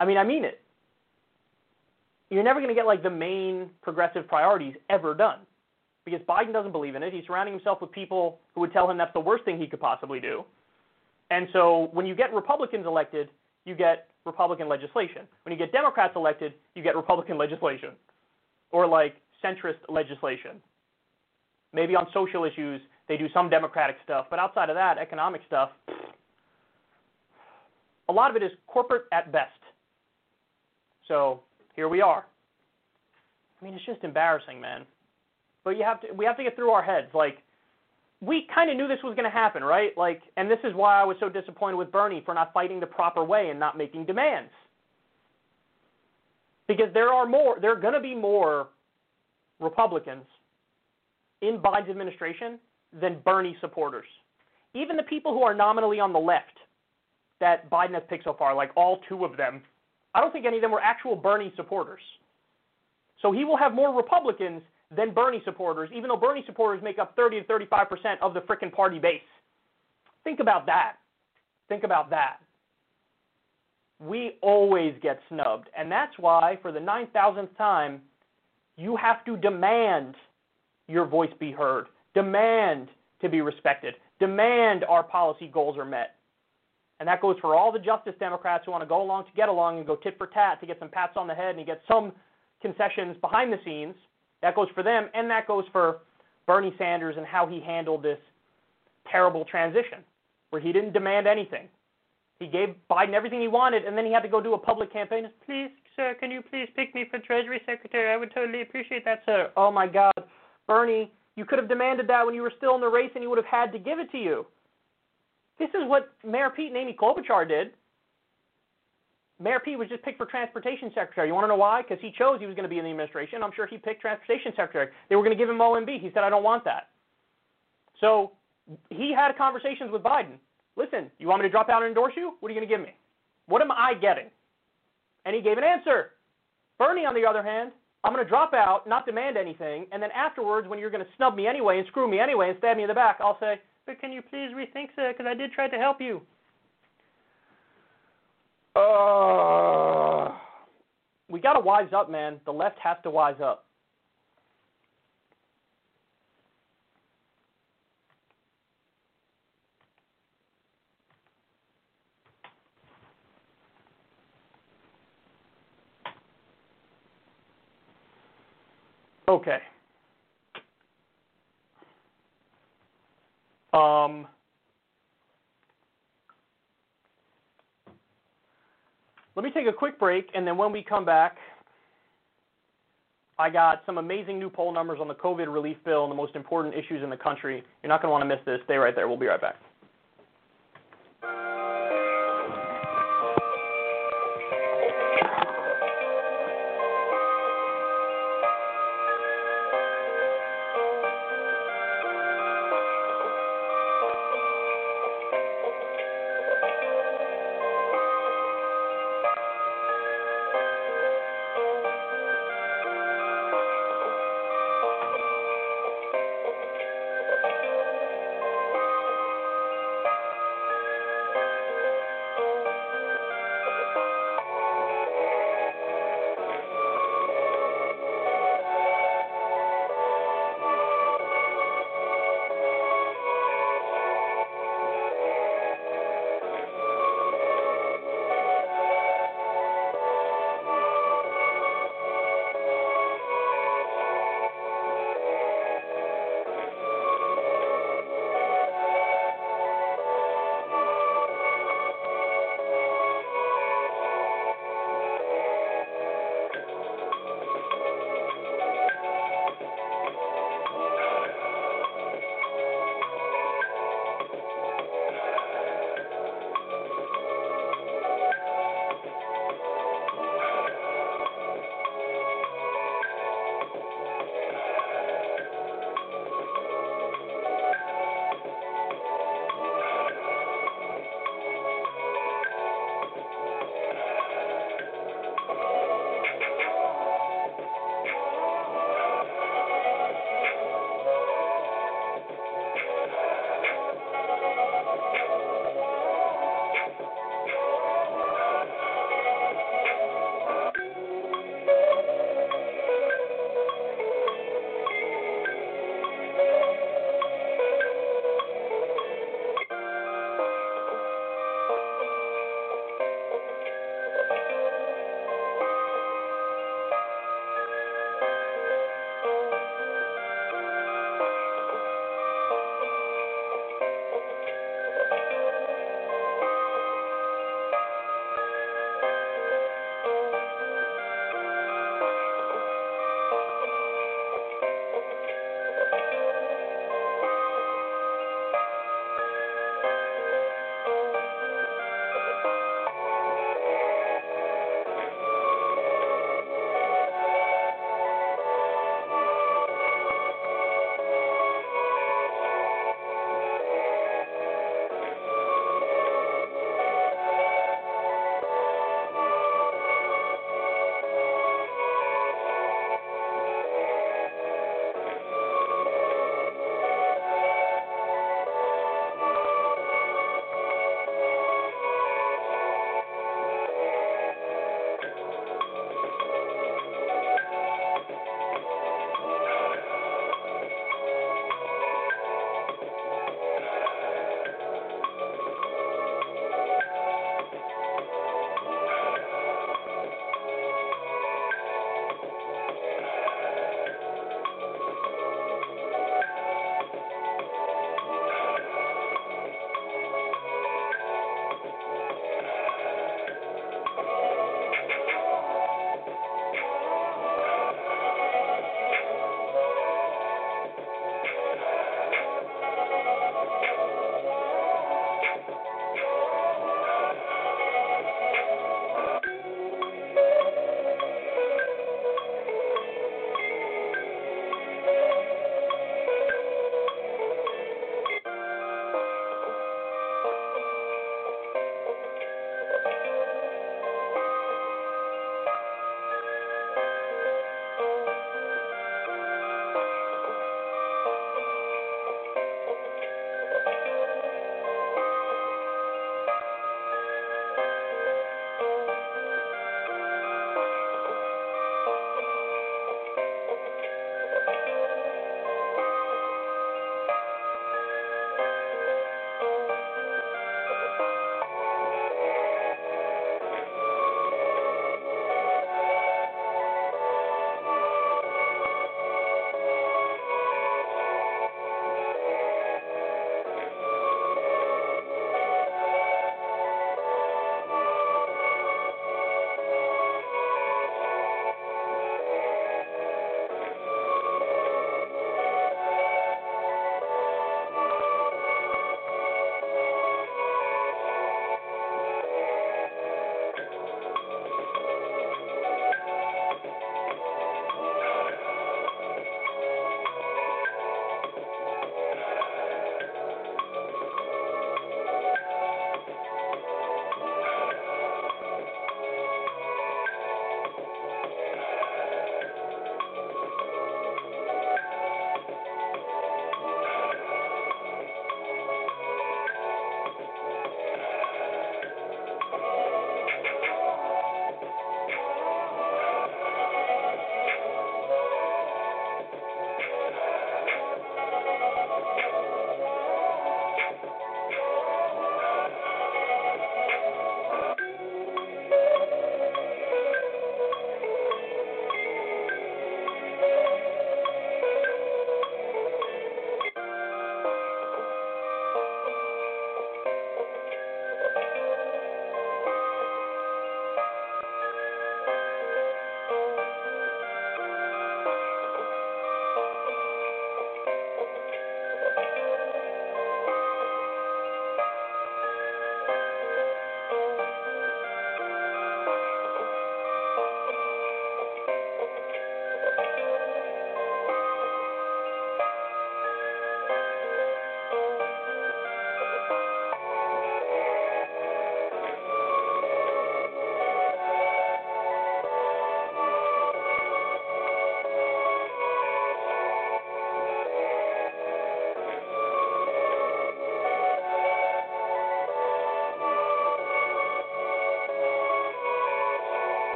I mean, I mean it. You're never going to get like the main progressive priorities ever done because Biden doesn't believe in it. He's surrounding himself with people who would tell him that's the worst thing he could possibly do. And so when you get Republicans elected, you get Republican legislation. When you get Democrats elected, you get Republican (laughs) legislation or like centrist legislation. Maybe on social issues, they do some Democratic stuff, but outside of that, economic stuff, a lot of it is corporate at best. So here we are. I mean, it's just embarrassing, man. But you have to, we have to get through our heads. Like, we kind of knew this was going to happen, right? Like, and this is why I was so disappointed with Bernie for not fighting the proper way and not making demands. Because there are more, there are going to be more Republicans in Biden's administration than Bernie supporters. Even the people who are nominally on the left that Biden has picked so far, like all two of them, I don't think any of them were actual Bernie supporters. So he will have more Republicans than Bernie supporters, even though Bernie supporters make up 30 to 35 percent of the frickin' party base. Think about that. Think about that. We always get snubbed, and that's why, for the 9,000th time, you have to demand your voice be heard, demand to be respected, demand our policy goals are met. And that goes for all the Justice Democrats who want to go along to get along and go tit for tat to get some pats on the head and get some concessions behind the scenes. That goes for them, and that goes for Bernie Sanders and how he handled this terrible transition, where he didn't demand anything. He gave Biden everything he wanted, and then he had to go do a public campaign. Please, sir, can you please pick me for Treasury Secretary? I would totally appreciate that, sir. Oh my God, Bernie, you could have demanded that when you were still in the race, and he would have had to give it to you. This is what Mayor Pete and Amy Klobuchar did. Mayor Pete was just picked for transportation secretary. You want to know why? Because he chose he was going to be in the administration. I'm sure he picked transportation secretary. They were going to give him OMB. He said, I don't want that. So he had conversations with Biden. Listen, you want me to drop out and endorse you? What are you going to give me? What am I getting? And he gave an answer. Bernie, on the other hand, I'm going to drop out, not demand anything, and then afterwards, when you're going to snub me anyway and screw me anyway and stab me in the back, I'll say, but can you please rethink, sir? Because I did try to help you. Uh, we got to wise up, man. The left has to wise up. Okay. Um, let me take a quick break, and then when we come back, I got some amazing new poll numbers on the COVID relief bill and the most important issues in the country. You're not going to want to miss this. Stay right there. We'll be right back.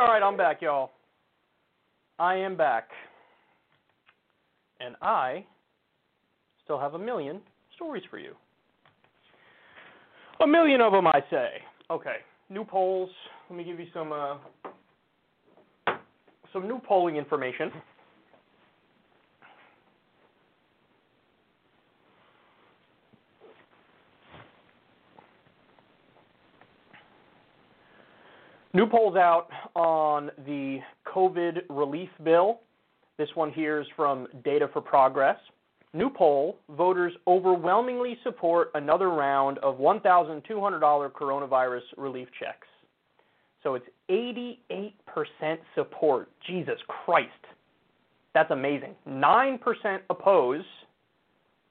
All right, I'm back, y'all. I am back. And I still have a million stories for you. A million of them, I say. Okay, new polls. Let me give you some uh, some new polling information. New polls out on the COVID relief bill. This one here is from Data for Progress. New poll voters overwhelmingly support another round of $1,200 coronavirus relief checks. So it's 88% support. Jesus Christ. That's amazing. 9% oppose.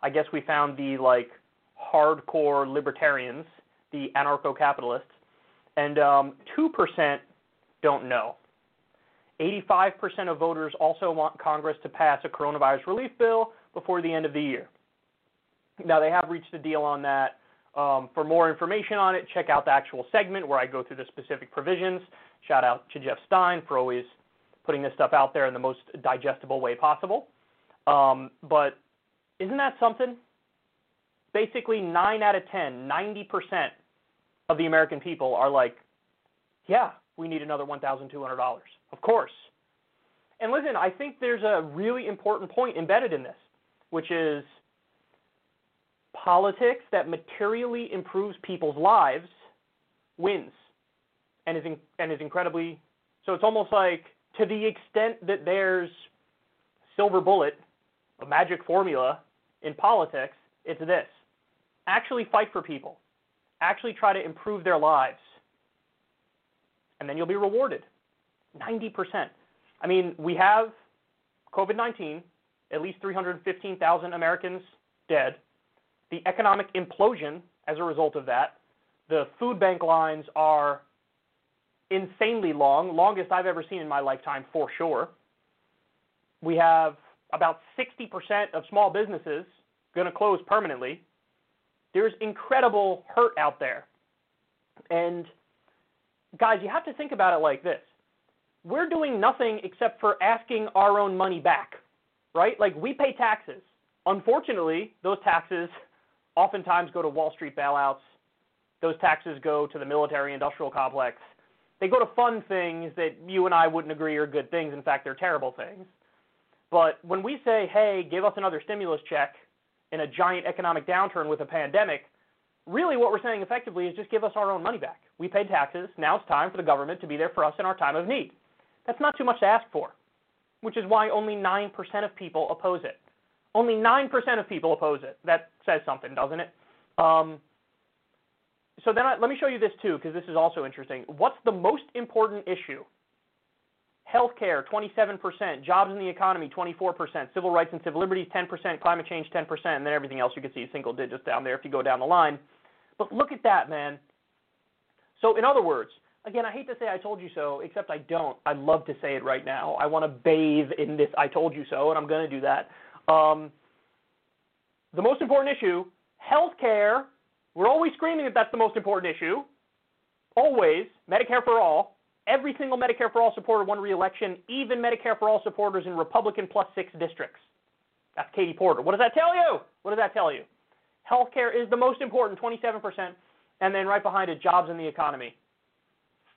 I guess we found the like hardcore libertarians, the anarcho capitalists and um, 2% don't know. 85% of voters also want Congress to pass a coronavirus relief bill before the end of the year. Now, they have reached a deal on that. Um, for more information on it, check out the actual segment where I go through the specific provisions. Shout out to Jeff Stein for always putting this stuff out there in the most digestible way possible. Um, but isn't that something? Basically, 9 out of 10, 90% of the American people are like, yeah, we need another $1,200. Of course. And listen, I think there's a really important point embedded in this, which is politics that materially improves people's lives wins and is in, and is incredibly so it's almost like to the extent that there's silver bullet, a magic formula in politics, it's this. Actually fight for people actually try to improve their lives. And then you'll be rewarded. 90%. I mean, we have COVID 19, at least 315,000 Americans dead, the economic implosion as a result of that. The food bank lines are insanely long, longest I've ever seen in my lifetime for sure. We have about 60% of small businesses going to close permanently. There's incredible hurt out there. And guys, you have to think about it like this. We're doing nothing except for asking our own money back, right? Like we pay taxes. Unfortunately, those taxes oftentimes go to Wall Street bailouts. Those taxes go to the military industrial complex. They go to fund things that you and I wouldn't agree are good things. In fact, they're terrible things. But when we say, hey, give us another stimulus check, in a giant economic downturn with a pandemic, really what we're saying effectively is just give us our own money back. We paid taxes. Now it's time for the government to be there for us in our time of need. That's not too much to ask for, which is why only 9% of people oppose it. Only 9% of people oppose it. That says something, doesn't it? Um, so then I, let me show you this too, because this is also interesting. What's the most important issue Healthcare, 27%. Jobs in the economy, 24%. Civil rights and civil liberties, 10%. Climate change, 10%. And then everything else you can see single digits down there if you go down the line. But look at that, man. So, in other words, again, I hate to say I told you so, except I don't. I love to say it right now. I want to bathe in this I told you so, and I'm going to do that. Um, the most important issue, healthcare. We're always screaming that that's the most important issue. Always. Medicare for all. Every single Medicare for All supporter won re-election, even Medicare for All supporters in Republican plus six districts. That's Katie Porter. What does that tell you? What does that tell you? Healthcare is the most important, 27%, and then right behind it, jobs in the economy.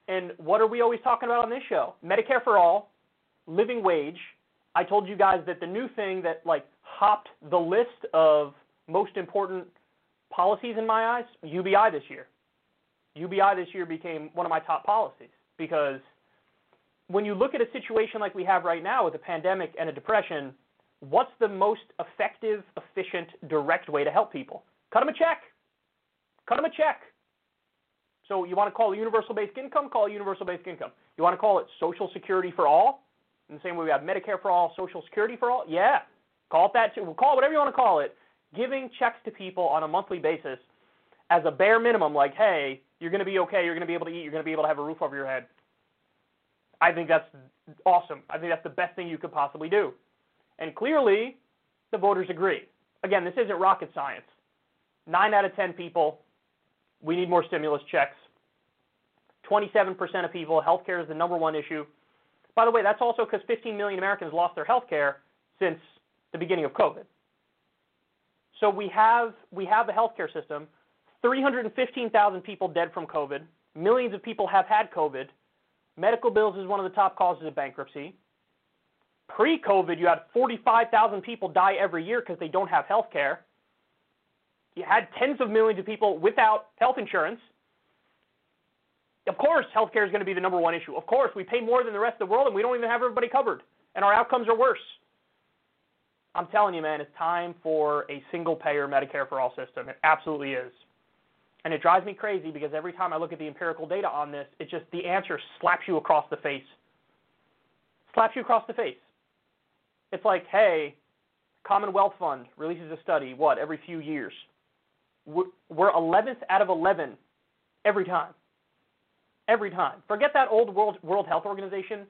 And what are we always talking about on this show? Medicare for all, living wage. I told you guys that the new thing that like hopped the list of most important policies in my eyes, UBI this year. UBI this year became one of my top policies because when you look at a situation like we have right now with a pandemic and a depression, what's the most effective, efficient, direct way to help people? Cut them a check. Cut them a check. So you want to call it universal basic income? Call it universal basic income. You want to call it Social Security for all? In the same way we have Medicare for all, Social Security for all? Yeah. Call it that too. We'll Call it whatever you want to call it. Giving checks to people on a monthly basis as a bare minimum, like, hey, you're going to be okay. You're going to be able to eat. You're going to be able to have a roof over your head. I think that's awesome. I think that's the best thing you could possibly do. And clearly, the voters agree. Again, this isn't rocket science. Nine out of 10 people, we need more stimulus checks. 27% of people. Healthcare is the number one issue. By the way, that's also because 15 million Americans lost their health care since the beginning of COVID. So we have we have a healthcare system, 315,000 people dead from COVID, millions of people have had COVID. Medical bills is one of the top causes of bankruptcy. Pre-COVID, you had 45,000 people die every year because they don't have health care. You had tens of millions of people without health insurance. Of course, healthcare is going to be the number one issue. Of course, we pay more than the rest of the world, and we don't even have everybody covered, and our outcomes are worse. I'm telling you, man, it's time for a single-payer Medicare for all system. It absolutely is. And it drives me crazy because every time I look at the empirical data on this, it just the answer slaps you across the face. Slaps you across the face. It's like, hey, Commonwealth Fund releases a study, what, every few years. We're 11th out of 11 every time. Every time. Forget that old World, World Health Organization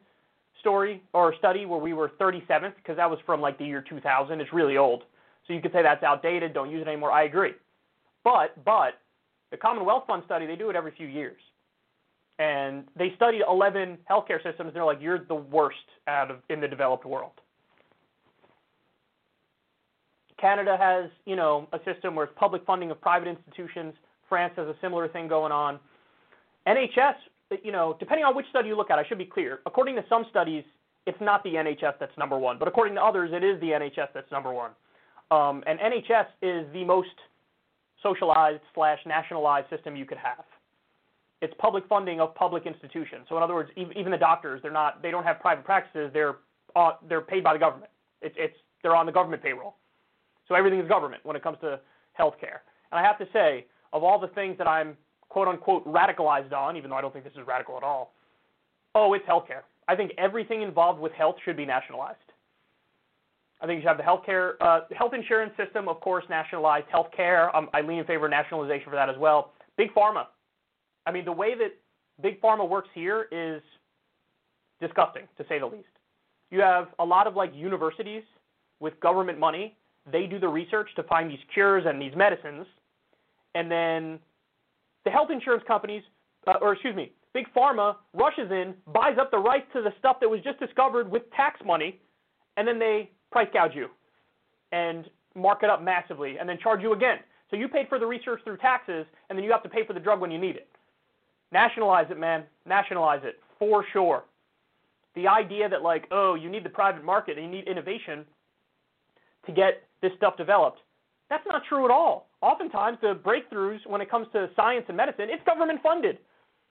story or study where we were 37th because that was from like the year 2000. It's really old. So you could say that's outdated, don't use it anymore. I agree. But, but, the Commonwealth Fund study, they do it every few years. And they studied 11 healthcare systems. And they're like, you're the worst out of in the developed world. Canada has, you know, a system where it's public funding of private institutions. France has a similar thing going on. NHS, you know, depending on which study you look at, I should be clear. According to some studies, it's not the NHS that's number one, but according to others, it is the NHS that's number one. Um, and NHS is the most socialized slash nationalized system you could have. It's public funding of public institutions. So in other words, even the doctors, they're not, they don't have private practices. They're, uh, they're paid by the government. It's, it's, they're on the government payroll. So everything is government when it comes to healthcare. And I have to say, of all the things that I'm quote unquote radicalized on, even though I don't think this is radical at all, oh, it's healthcare. I think everything involved with health should be nationalized. I think you should have the healthcare, uh, health insurance system, of course, nationalized. Healthcare, um, I lean in favor of nationalization for that as well. Big pharma. I mean, the way that big pharma works here is disgusting, to say the least. You have a lot of like universities with government money they do the research to find these cures and these medicines, and then the health insurance companies, uh, or excuse me, big pharma rushes in, buys up the rights to the stuff that was just discovered with tax money, and then they price gouge you and mark it up massively, and then charge you again. So you paid for the research through taxes, and then you have to pay for the drug when you need it. Nationalize it, man. Nationalize it for sure. The idea that like, oh, you need the private market and you need innovation to get this stuff developed. That's not true at all. Oftentimes, the breakthroughs when it comes to science and medicine, it's government funded.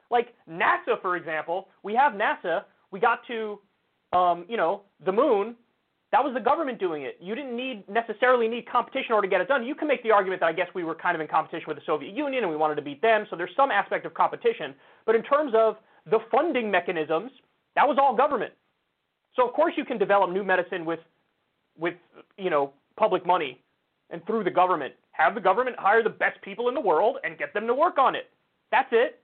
Like NASA, for example, we have NASA. We got to, um, you know, the moon. That was the government doing it. You didn't need necessarily need competition in order to get it done. You can make the argument that I guess we were kind of in competition with the Soviet Union and we wanted to beat them, so there's some aspect of competition. But in terms of the funding mechanisms, that was all government. So of course you can develop new medicine with, with you know, public money and through the government. Have the government hire the best people in the world and get them to work on it. That's it.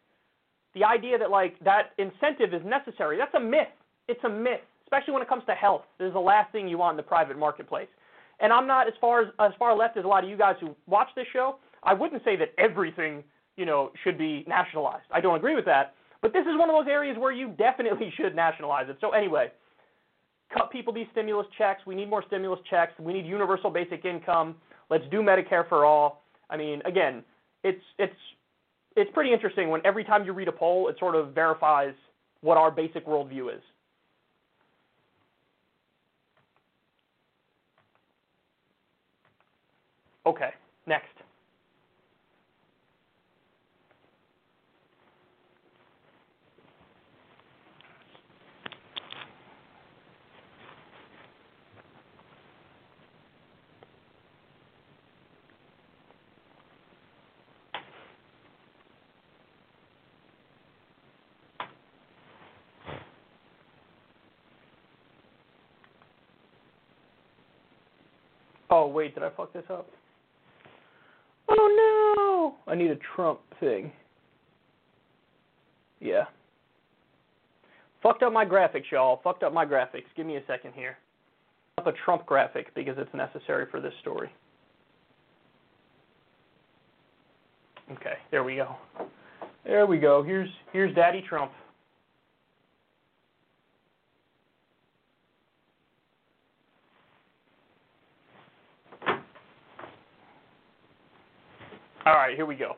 The idea that like that incentive is necessary, that's a myth. It's a myth, especially when it comes to health. This is the last thing you want in the private marketplace. And I'm not as far as as far left as a lot of you guys who watch this show. I wouldn't say that everything, you know, should be nationalized. I don't agree with that. But this is one of those areas where you definitely (laughs) should nationalize it. So anyway, cut people these stimulus checks. We need more stimulus checks. We need universal basic income. Let's do Medicare for all. I mean, again, it's it's it's pretty interesting when every time you read a poll, it sort of verifies what our basic worldview is. Okay, next. Oh, wait, did I fuck this up? I need a Trump thing. Yeah. Fucked up my graphics, y'all. Fucked up my graphics. Give me a second here. Up a Trump graphic because it's necessary for this story. Okay, there we go. There we go. Here's here's Daddy Trump. All right, here we go.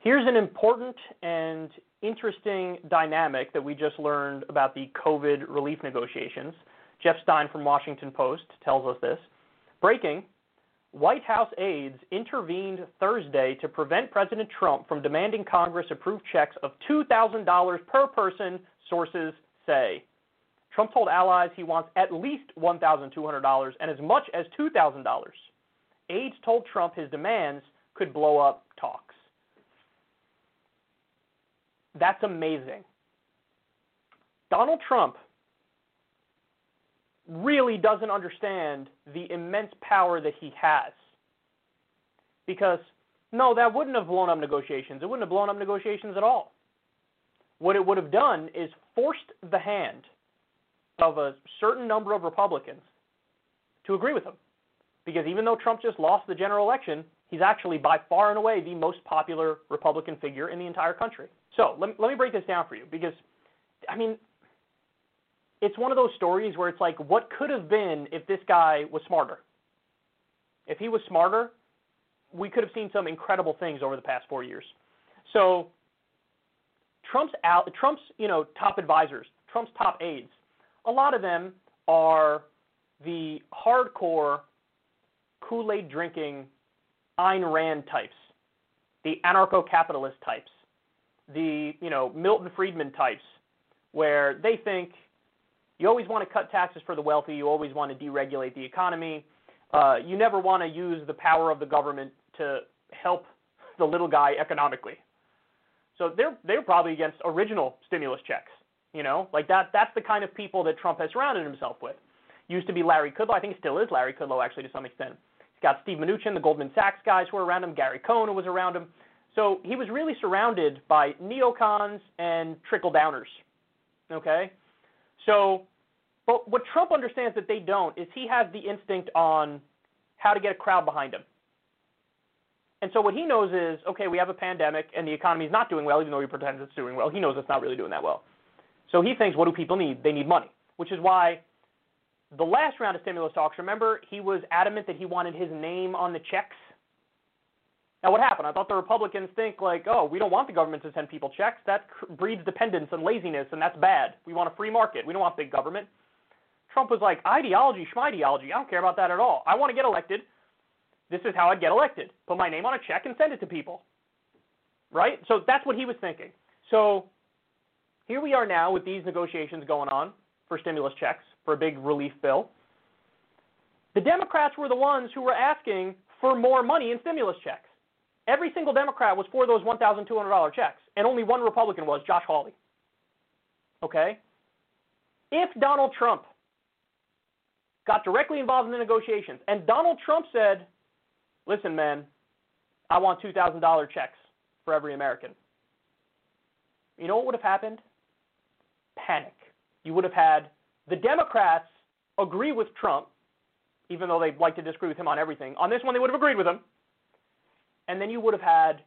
Here's an important and interesting dynamic that we just learned about the COVID relief negotiations. Jeff Stein from Washington Post tells us this. Breaking White House aides intervened Thursday to prevent President Trump from demanding Congress approve checks of $2,000 per person, sources say. Trump told allies he wants at least $1,200 and as much as $2,000. Aides told Trump his demands could blow up talks. That's amazing. Donald Trump really doesn't understand the immense power that he has. Because, no, that wouldn't have blown up negotiations. It wouldn't have blown up negotiations at all. What it would have done is forced the hand of a certain number of Republicans to agree with him. Because even though Trump just lost the general election, he's actually by far and away the most popular Republican figure in the entire country. So let, me, let me break this down for you because, I mean, it's one of those stories where it's like, what could have been if this guy was smarter? If he was smarter, we could have seen some incredible things over the past four years. So Trump's Trump's you know top advisors, Trump's top aides, a lot of them are the hardcore Kool-Aid drinking Ayn Rand types, the anarcho-capitalist types, the you know Milton Friedman types, where they think you always want to cut taxes for the wealthy, you always want to deregulate the economy, uh, you never want to use the power of the government to help the little guy economically. So they're they're probably against original stimulus checks. You know, like that that's the kind of people that Trump has surrounded himself with. Used to be Larry Kudlow, I think it still is Larry Kudlow actually to some extent. He's got Steve Mnuchin, the Goldman Sachs guys who are around him, Gary Cohn who was around him. So he was really surrounded by neocons and trickle downers. Okay? So but what Trump understands that they don't is he has the instinct on how to get a crowd behind him. And so what he knows is, okay, we have a pandemic and the economy is not doing well, even though he pretends it's doing well. He knows it's not really doing that well. So he thinks, what do people need? They need money, which is why the last round of stimulus talks, remember, he was adamant that he wanted his name on the checks. Now, what happened? I thought the Republicans think, like, oh, we don't want the government to send people checks. That breeds dependence and laziness, and that's bad. We want a free market. We don't want big government. Trump was like, ideology, schmideology. I don't care about that at all. I want to get elected. This is how I'd get elected. Put my name on a check and send it to people. Right? So that's what he was thinking. So here we are now with these negotiations going on for stimulus checks, for a big relief bill. The Democrats were the ones who were asking for more money in stimulus checks. Every single Democrat was for those $1,200 checks, and only one Republican was, Josh Hawley. Okay? If Donald Trump got directly involved in the negotiations, and Donald Trump said, listen, man, I want $2,000 checks for every American. You know what would have happened? Panic. You would have had the Democrats agree with Trump, even though they'd like to disagree with him on everything. On this one, they would have agreed with him. And then you would have had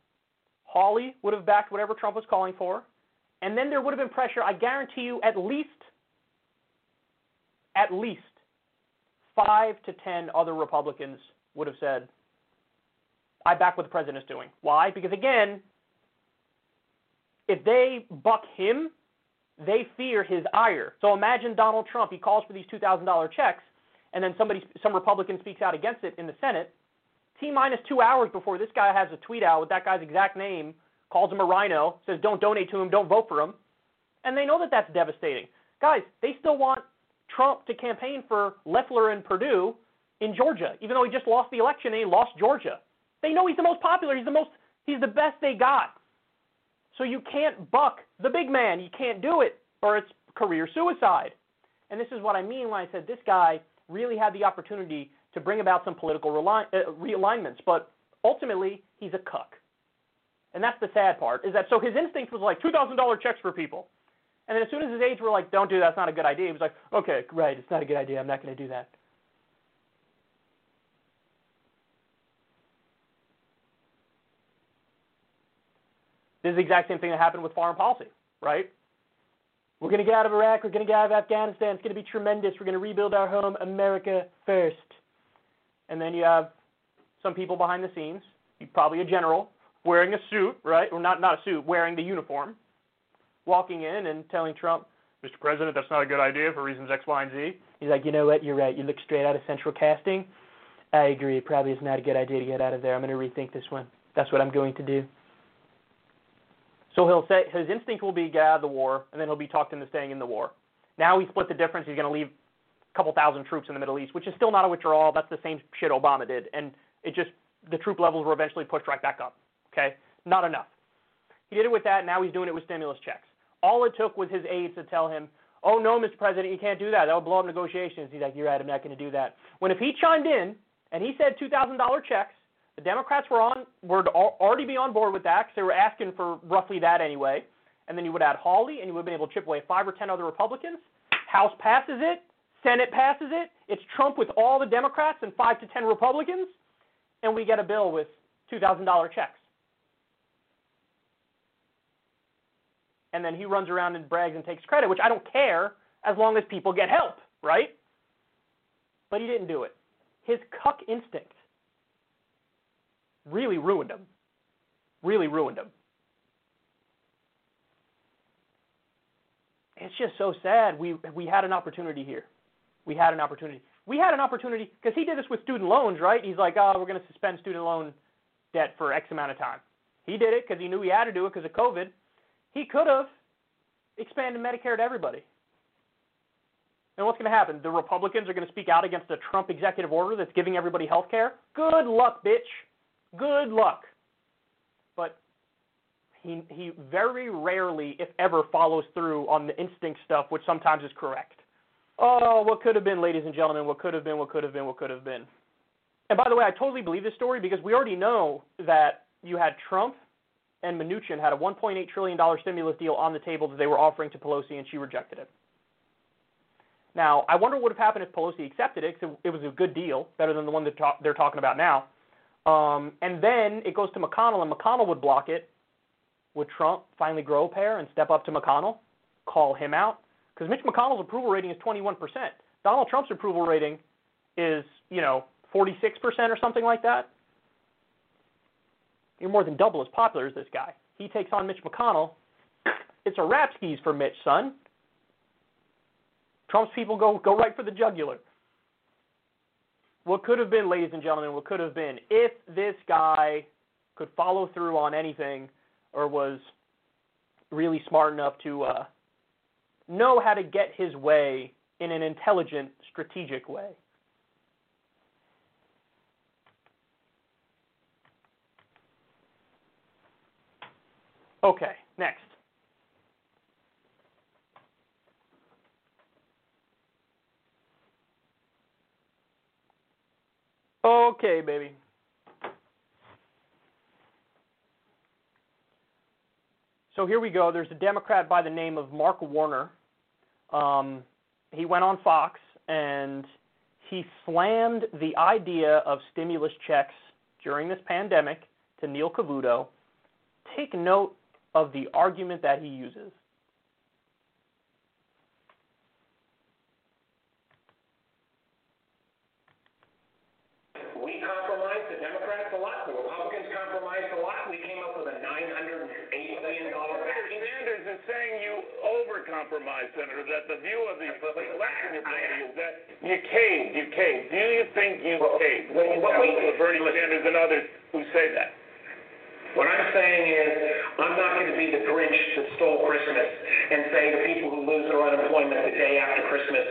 Hawley would have backed whatever Trump was calling for. And then there would have been pressure, I guarantee you, at least, at least five to ten other Republicans would have said, I back what the president is doing. Why? Because again, if they buck him, they fear his ire. So imagine Donald Trump, he calls for these $2,000 checks, and then somebody, some Republican speaks out against it in the Senate. T minus two hours before this guy has a tweet out with that guy's exact name, calls him a RINO, says don't donate to him, don't vote for him. And they know that that's devastating. Guys, they still want Trump to campaign for Loeffler and Perdue in Georgia, even though he just lost the election and he lost Georgia. They know he's the most popular. He's the most. He's the best they got. So you can't buck the big man. You can't do it, or it's career suicide. And this is what I mean when I said this guy really had the opportunity to bring about some political uh, realignments, but ultimately he's a cuck. And that's the sad part is that so his instinct was like $2,000 checks for people. And then as soon as his aides were like, "Don't do that. That's not a good idea," he was like, "Okay, right. It's not a good idea. I'm not going to do that." This is the exact same thing that happened with foreign policy, right? We're going to get out of Iraq. We're going to get out of Afghanistan. It's going to be tremendous. We're going to rebuild our home, America first. And then you have some people behind the scenes, probably a general, wearing a suit, right? Or not, not a suit, wearing the uniform, walking in and telling Trump, Mr. President, that's not a good idea for reasons X, Y, and Z. He's like, you know what? You're right. You look straight out of central casting. I agree. It probably is not a good idea to get out of there. I'm going to rethink this one. That's what I'm going to do. So he'll say his instinct will be get out of the war, and then he'll be talked into staying in the war. Now he split the difference. He's going to leave a couple thousand troops in the Middle East, which is still not a withdrawal. That's the same shit Obama did, and it just the troop levels were eventually pushed right back up. Okay, not enough. He did it with that. Now he's doing it with stimulus checks. All it took was his aides to tell him, "Oh no, Mr. President, you can't do that. That would blow up negotiations." He's like, "You're right. I'm not going to do that." When if he chimed in and he said two thousand dollar checks, the Democrats were on were already be on board with that because they were asking for roughly that anyway. And then you would add Hawley, and you would have been able to chip away five or ten other Republicans. House passes it, Senate passes it. It's Trump with all the Democrats and five to ten Republicans, and we get a bill with two thousand dollar checks. And then he runs around and brags and takes credit, which I don't care as long as people get help, right? But he didn't do it. His cuck instinct really ruined him. Really ruined him. It's just so sad. We we had an opportunity here. We had an opportunity. We had an opportunity because he did this with student loans, right? He's like, oh, we're going to suspend student loan debt for X amount of time. He did it because he knew he had to do it because of COVID. He could have expanded Medicare to everybody. And what's going to happen? The Republicans are going to speak out against a Trump executive order that's giving everybody health care? Good luck, bitch. Good luck. But he he very rarely, if ever, follows through on the instinct stuff, which sometimes is correct. Oh, what could have been, ladies and gentlemen, what could have been, what could have been, what could have been. And by the way, I totally believe this story because we already know that you had Trump and Mnuchin had a $1.8 trillion stimulus deal on the table that they were offering to Pelosi, and she rejected it. Now, I wonder what would have happened if Pelosi accepted it because it was a good deal, better than the one that they're talking about now. Um, and then it goes to McConnell, and McConnell would block it. Would Trump finally grow a pair and step up to McConnell, call him out? Because Mitch McConnell's approval rating is 21%. Donald Trump's approval rating is, you know, 46% or something like that. You're more than double as popular as this guy. He takes on Mitch McConnell. It's a rap skis for Mitch, son. Trump's people go go right for the jugular. What could have been, ladies and gentlemen, what could have been if this guy could follow through on anything or was really smart enough to uh, know how to get his way in an intelligent, strategic way. Okay, next. Okay, baby. So here we go. There's a Democrat by the name of Mark Warner. Um, he went on Fox and he slammed the idea of stimulus checks during this pandemic to Neil Cavuto. Take note of the argument that he uses. Compromise, Senator, that the view of the election party is that you caved, you caved. Do you think you caved? Well, what we, Bernie Sanders and others who say that. What I'm saying is, I'm not going to be the Grinch that stole Christmas and say to people who lose their unemployment the day after Christmas,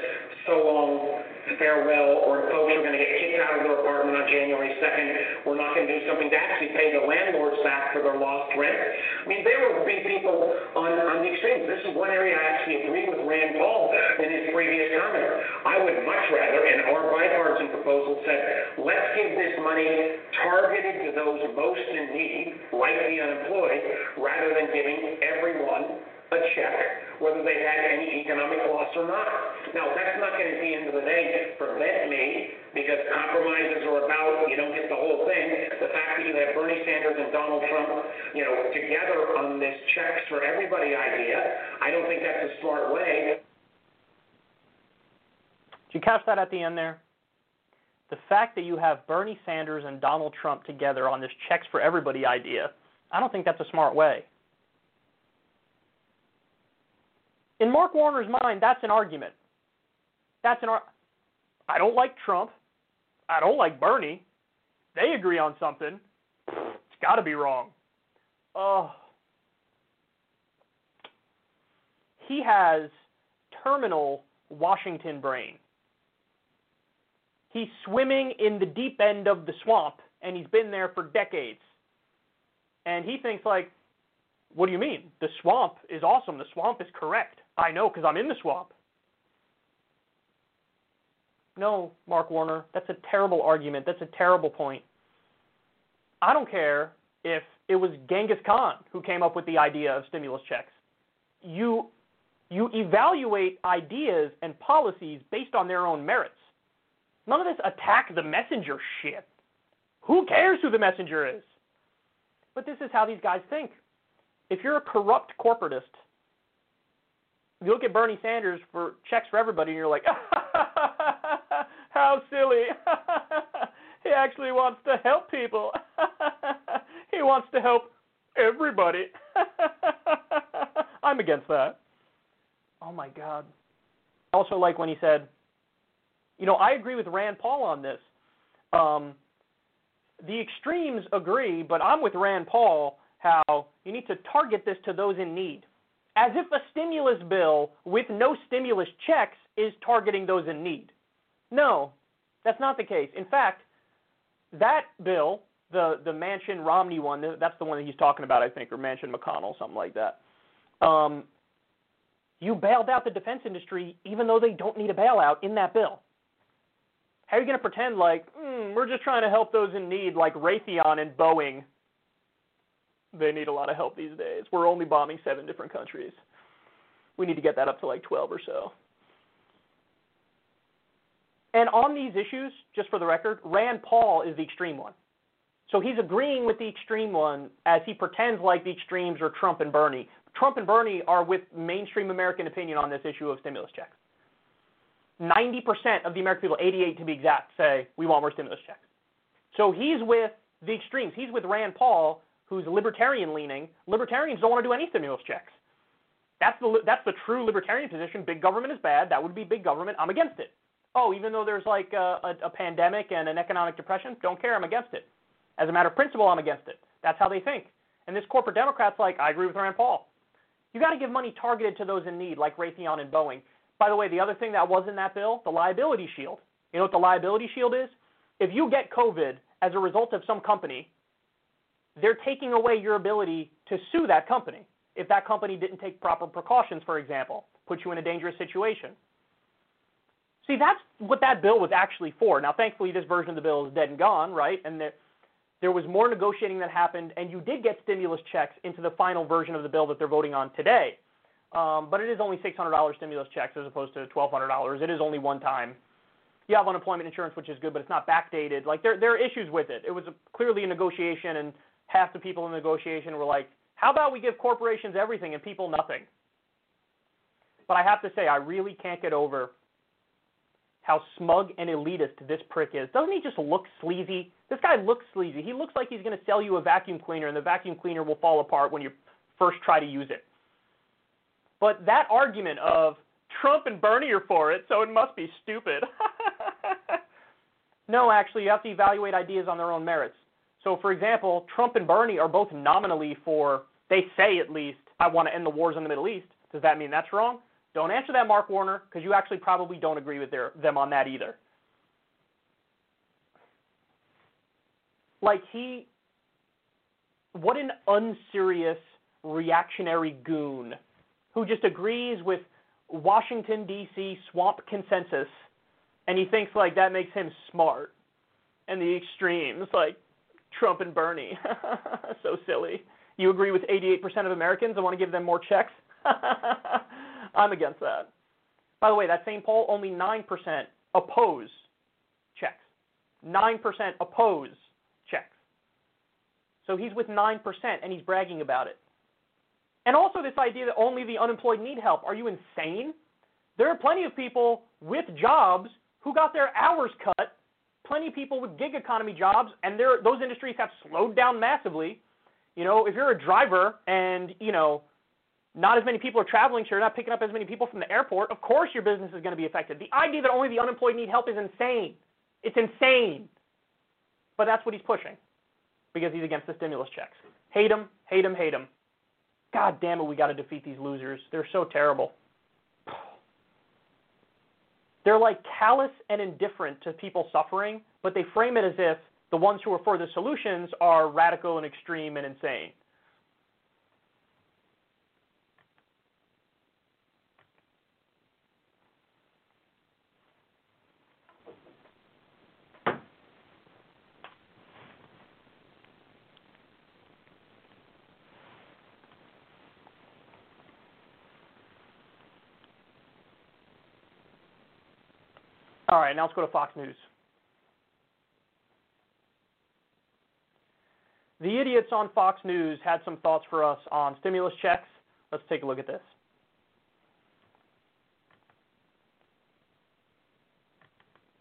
so long, farewell, or oh, folks are going to get kicked out of their apartment on January 2nd. We're not going to do something to actually pay the landlords back for their lost rent. I mean, there will be people on, on the extremes. This is one area I actually agree with Rand Paul in his previous comment. I would much rather, and our bipartisan proposal said, let's give this money targeted to those most in need, like the unemployed, rather than giving everyone a check, whether they had any economic loss or not. Now, that's not going to, at the end of the day, prevent me, because compromises are about, you don't get the whole thing. The fact that you have Bernie Sanders and Donald Trump, you know, together on this checks for everybody idea, I don't think that's a smart way. Did you catch that at the end there? The fact that you have Bernie Sanders and Donald Trump together on this checks for everybody idea, I don't think that's a smart way. In Mark Warner's mind, that's an argument. That's an ar- I don't like Trump. I don't like Bernie. They agree on something. It's got to be wrong. Oh. He has terminal Washington brain. He's swimming in the deep end of the swamp, and he's been there for decades. And he thinks like, what do you mean? The swamp is awesome. The swamp is correct. I know because I'm in the swamp. No, Mark Warner, that's a terrible argument. That's a terrible point. I don't care if it was Genghis Khan who came up with the idea of stimulus checks. You you evaluate ideas and policies based on their own merits. None of this attack the messenger shit. Who cares who the messenger is? But this is how these guys think. If you're a corrupt corporatist, you look at Bernie Sanders for checks for everybody, and you're like, (laughs) how silly. (laughs) he actually wants to help people. (laughs) he wants to help everybody. I'm against that. Oh my God. Also like when he said, you know, I agree with Rand Paul on this. Um, the extremes agree, but I'm with Rand Paul how you need to target this to those in need. As if a stimulus bill with no stimulus checks is targeting those in need. No, that's not the case. In fact, that bill, the the Manchin Romney one, that's the one that he's talking about, I think, or Manchin McConnell, something like that. Um, you bailed out the defense industry even though they don't need a bailout in that bill. How are you going to pretend like mm, we're just trying to help those in need, like Raytheon and Boeing? They need a lot of help these days. We're only bombing seven different countries. We need to get that up to like 12 or so. And on these issues, just for the record, Rand Paul is the extreme one. So he's agreeing with the extreme one as he pretends like the extremes are Trump and Bernie. Trump and Bernie are with mainstream American opinion on this issue of stimulus checks. 90% of the American people, 88 to be exact, say we want more stimulus checks. So he's with the extremes. He's with Rand Paul, who's libertarian leaning. Libertarians don't want to do any stimulus checks. That's the that's the true libertarian position. Big government is bad. That would be big government. I'm against it. Oh, even though there's like a, a, a pandemic and an economic depression, don't care. I'm against it. As a matter of principle, I'm against it. That's how they think. And this corporate Democrat's like, I agree with Rand Paul. You got to give money targeted to those in need, like Raytheon and Boeing. By the way, the other thing that was in that bill, the liability shield. You know what the liability shield is? If you get COVID as a result of some company, they're taking away your ability to sue that company if that company didn't take proper precautions, for example, put you in a dangerous situation. See, that's what that bill was actually for. Now, thankfully, this version of the bill is dead and gone, right? And there, there was more negotiating that happened, and you did get stimulus checks into the final version of the bill that they're voting on today. Um, but it is only $600 stimulus checks as opposed to $1,200. It is only one time. You have unemployment insurance, which is good, but it's not backdated. Like there, there are issues with it. It was a, clearly a negotiation, and half the people in the negotiation were like, "How about we give corporations everything and people nothing?" But I have to say, I really can't get over how smug and elitist this prick is. Doesn't he just look sleazy? This guy looks sleazy. He looks like he's going to sell you a vacuum cleaner, and the vacuum cleaner will fall apart when you first try to use it. But that argument of Trump and Bernie are for it, so it must be stupid. (laughs) no, actually, you have to evaluate ideas on their own merits. So, for example, Trump and Bernie are both nominally for, they say at least, I want to end the wars in the Middle East. Does that mean that's wrong? Don't answer that, Mark Warner, because you actually probably don't agree with their, them on that either. Like, he, what an unserious reactionary goon who just agrees with Washington, D.C. swamp consensus, and he thinks like that makes him smart. And the extremes, like Trump and Bernie, (laughs) so silly. You agree with 88% of Americans and want to give them more checks? (laughs) I'm against that. By the way, that same poll, only 9% oppose checks. 9% oppose checks. So he's with 9% and he's bragging about it. And also this idea that only the unemployed need help. Are you insane? There are plenty of people with jobs who got their hours cut, plenty of people with gig economy jobs, and those industries have slowed down massively. You know, if you're a driver and, you know, not as many people are traveling, so you're not picking up as many people from the airport, of course your business is going to be affected. The idea that only the unemployed need help is insane. It's insane. But that's what he's pushing because he's against the stimulus checks. Hate him, hate him, hate him. God damn it, we got to defeat these losers. They're so terrible. They're like callous and indifferent to people suffering, but they frame it as if the ones who are for the solutions are radical and extreme and insane. All right, now let's go to Fox News. The idiots on Fox News had some thoughts for us on stimulus checks. Let's take a look at this.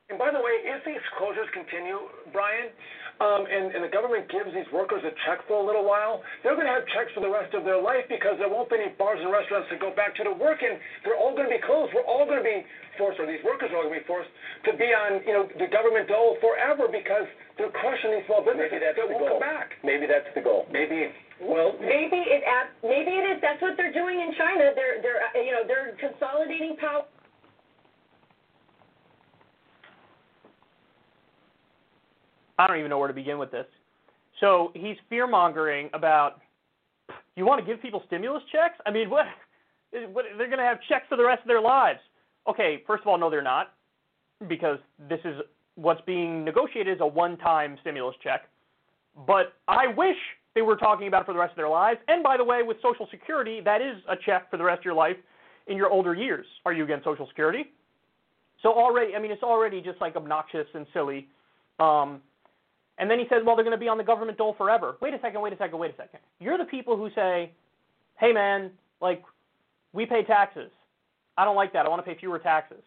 And by the way, if these closures continue, Brian, um, and, and the government gives these workers a check for a little while, they're going to have checks for the rest of their life because there won't be any bars and restaurants to go back to to work, and they're all going to be closed. We're all going to be forced, or these workers are all going to be forced to be on, you know, the government dole forever because they're crushing these small businesses Maybe that's that the won't goal. come back. Maybe that's the goal. Maybe. Well, Maybe it maybe it is. That's what they're doing in China. They're they're uh, you know they're consolidating power. I don't even know where to begin with this. So he's fear mongering about you want to give people stimulus checks? I mean, what? what they're going to have checks for the rest of their lives. Okay, first of all, no, they're not, because this is what's being negotiated is a one-time stimulus check. But I wish they were talking about it for the rest of their lives. And by the way, with Social Security, that is a check for the rest of your life in your older years. Are you against Social Security? So already, I mean, it's already just like obnoxious and silly. Um, and then he says, well, they're going to be on the government dole forever. Wait a second, wait a second, wait a second. You're the people who say, hey, man, like, we pay taxes. I don't like that. I want to pay fewer taxes.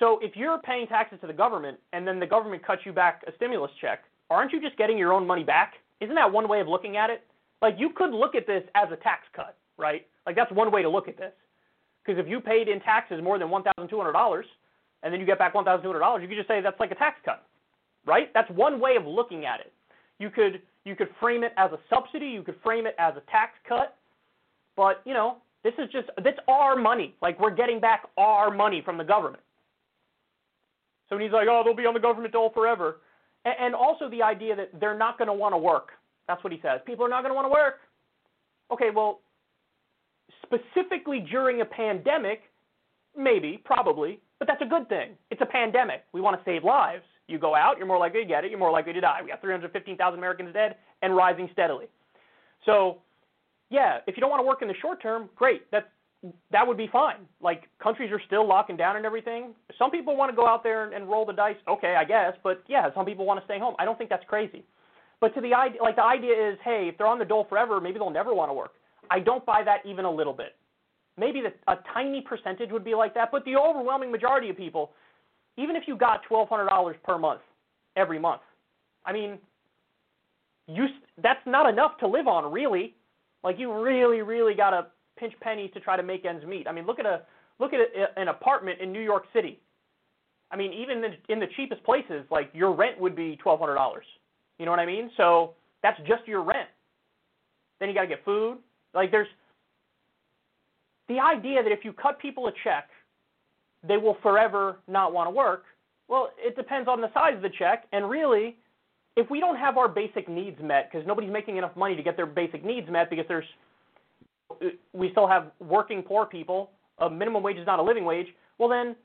So if you're paying taxes to the government and then the government cuts you back a stimulus check, aren't you just getting your own money back? Isn't that one way of looking at it? Like, you could look at this as a tax cut, right? Like, that's one way to look at this. Because if you paid in taxes more than $1,200 and then you get back $1,200, you could just say that's like a tax cut right? That's one way of looking at it. You could you could frame it as a subsidy, you could frame it as a tax cut, but you know, this is just that's our money. Like we're getting back our money from the government. So he's like, oh, they'll be on the government dole forever, and, and also the idea that they're not going to want to work. That's what he says. People are not going to want to work. Okay, well, specifically during a pandemic, maybe, probably, but that's a good thing. It's a pandemic. We want to save lives. You go out, you're more likely to get it, you're more likely to die. We got 315,000 Americans dead and rising steadily. So, yeah, if you don't want to work in the short term, great. That that would be fine. Like countries are still locking down and everything. Some people want to go out there and, and roll the dice. Okay, I guess, but yeah, some people want to stay home. I don't think that's crazy. But to the idea, like the idea is, hey, if they're on the dole forever, maybe they'll never want to work. I don't buy that even a little bit. Maybe the, a tiny percentage would be like that, but the overwhelming majority of people even if you got $1,200 per month every month, I mean, you that's not enough to live on, really. Like you really, really got to pinch pennies to try to make ends meet. I mean, look at a look at a, an apartment in New York City. I mean, even in, in the cheapest places, like your rent would be twelve hundred dollars. You know what I mean? So that's just your rent. Then you got to get food. Like there's the idea that if you cut people a check they will forever not want to work. Well, it depends on the size of the check, and really, if we don't have our basic needs met, because nobody's making enough money to get their basic needs met, because there's we still have working poor people, a minimum wage is not a living wage. Well, then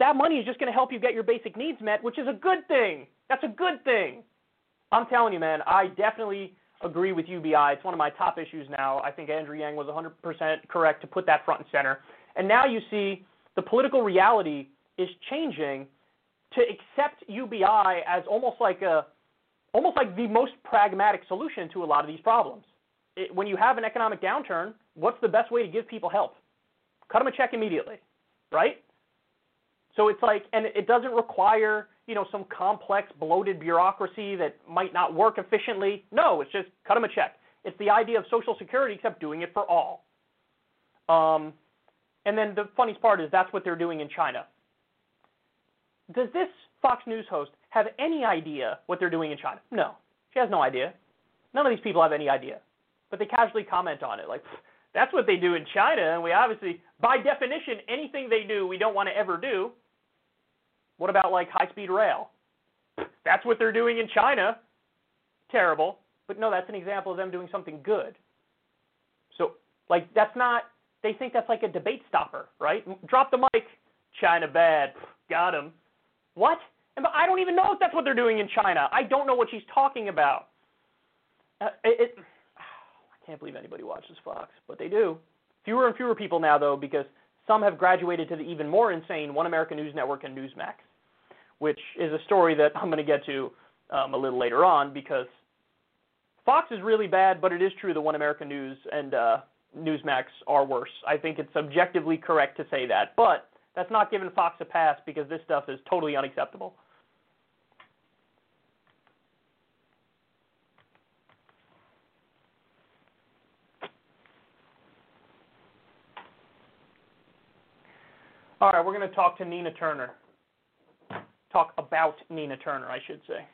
that money is just going to help you get your basic needs met, which is a good thing. That's a good thing. I'm telling you, man, I definitely agree with UBI. It's one of my top issues now. I think Andrew Yang was 100% correct to put that front and center. And now you see the political reality is changing to accept UBI as almost like a almost like the most pragmatic solution to a lot of these problems. It, when you have an economic downturn, what's the best way to give people help? Cut them a check immediately, right? So it's like, and it doesn't require, you know, some complex, bloated bureaucracy that might not work efficiently. No, it's just cut them a check. It's the idea of Social Security, except doing it for all. Um, and then the funniest part is that's what they're doing in China. Does this Fox News host have any idea what they're doing in China? No, she has no idea. None of these people have any idea, but they casually comment on it, like that's what they do in China, and we obviously, by definition, anything they do, we don't want to ever do. What about like high-speed rail? That's what they're doing in China. Terrible, but no, that's an example of them doing something good. So, like, that's not. They think that's like a debate stopper, right? Drop the mic. China bad. Got him. What? And I don't even know if that's what they're doing in China. I don't know what she's talking about. Uh, it, it, (sighs) I can't believe anybody watches Fox, but they do. Fewer and fewer people now, though, because some have graduated to the even more insane One American News Network and Newsmax, which is a story that I'm going to get to um, a little later on because Fox is really bad, but it is true that One American News and uh, Newsmax are worse. I think it's objectively correct to say that, but that's not giving Fox a pass because this stuff is totally unacceptable. All right, we're going to talk to Nina Turner. Talk about Nina Turner, I should say.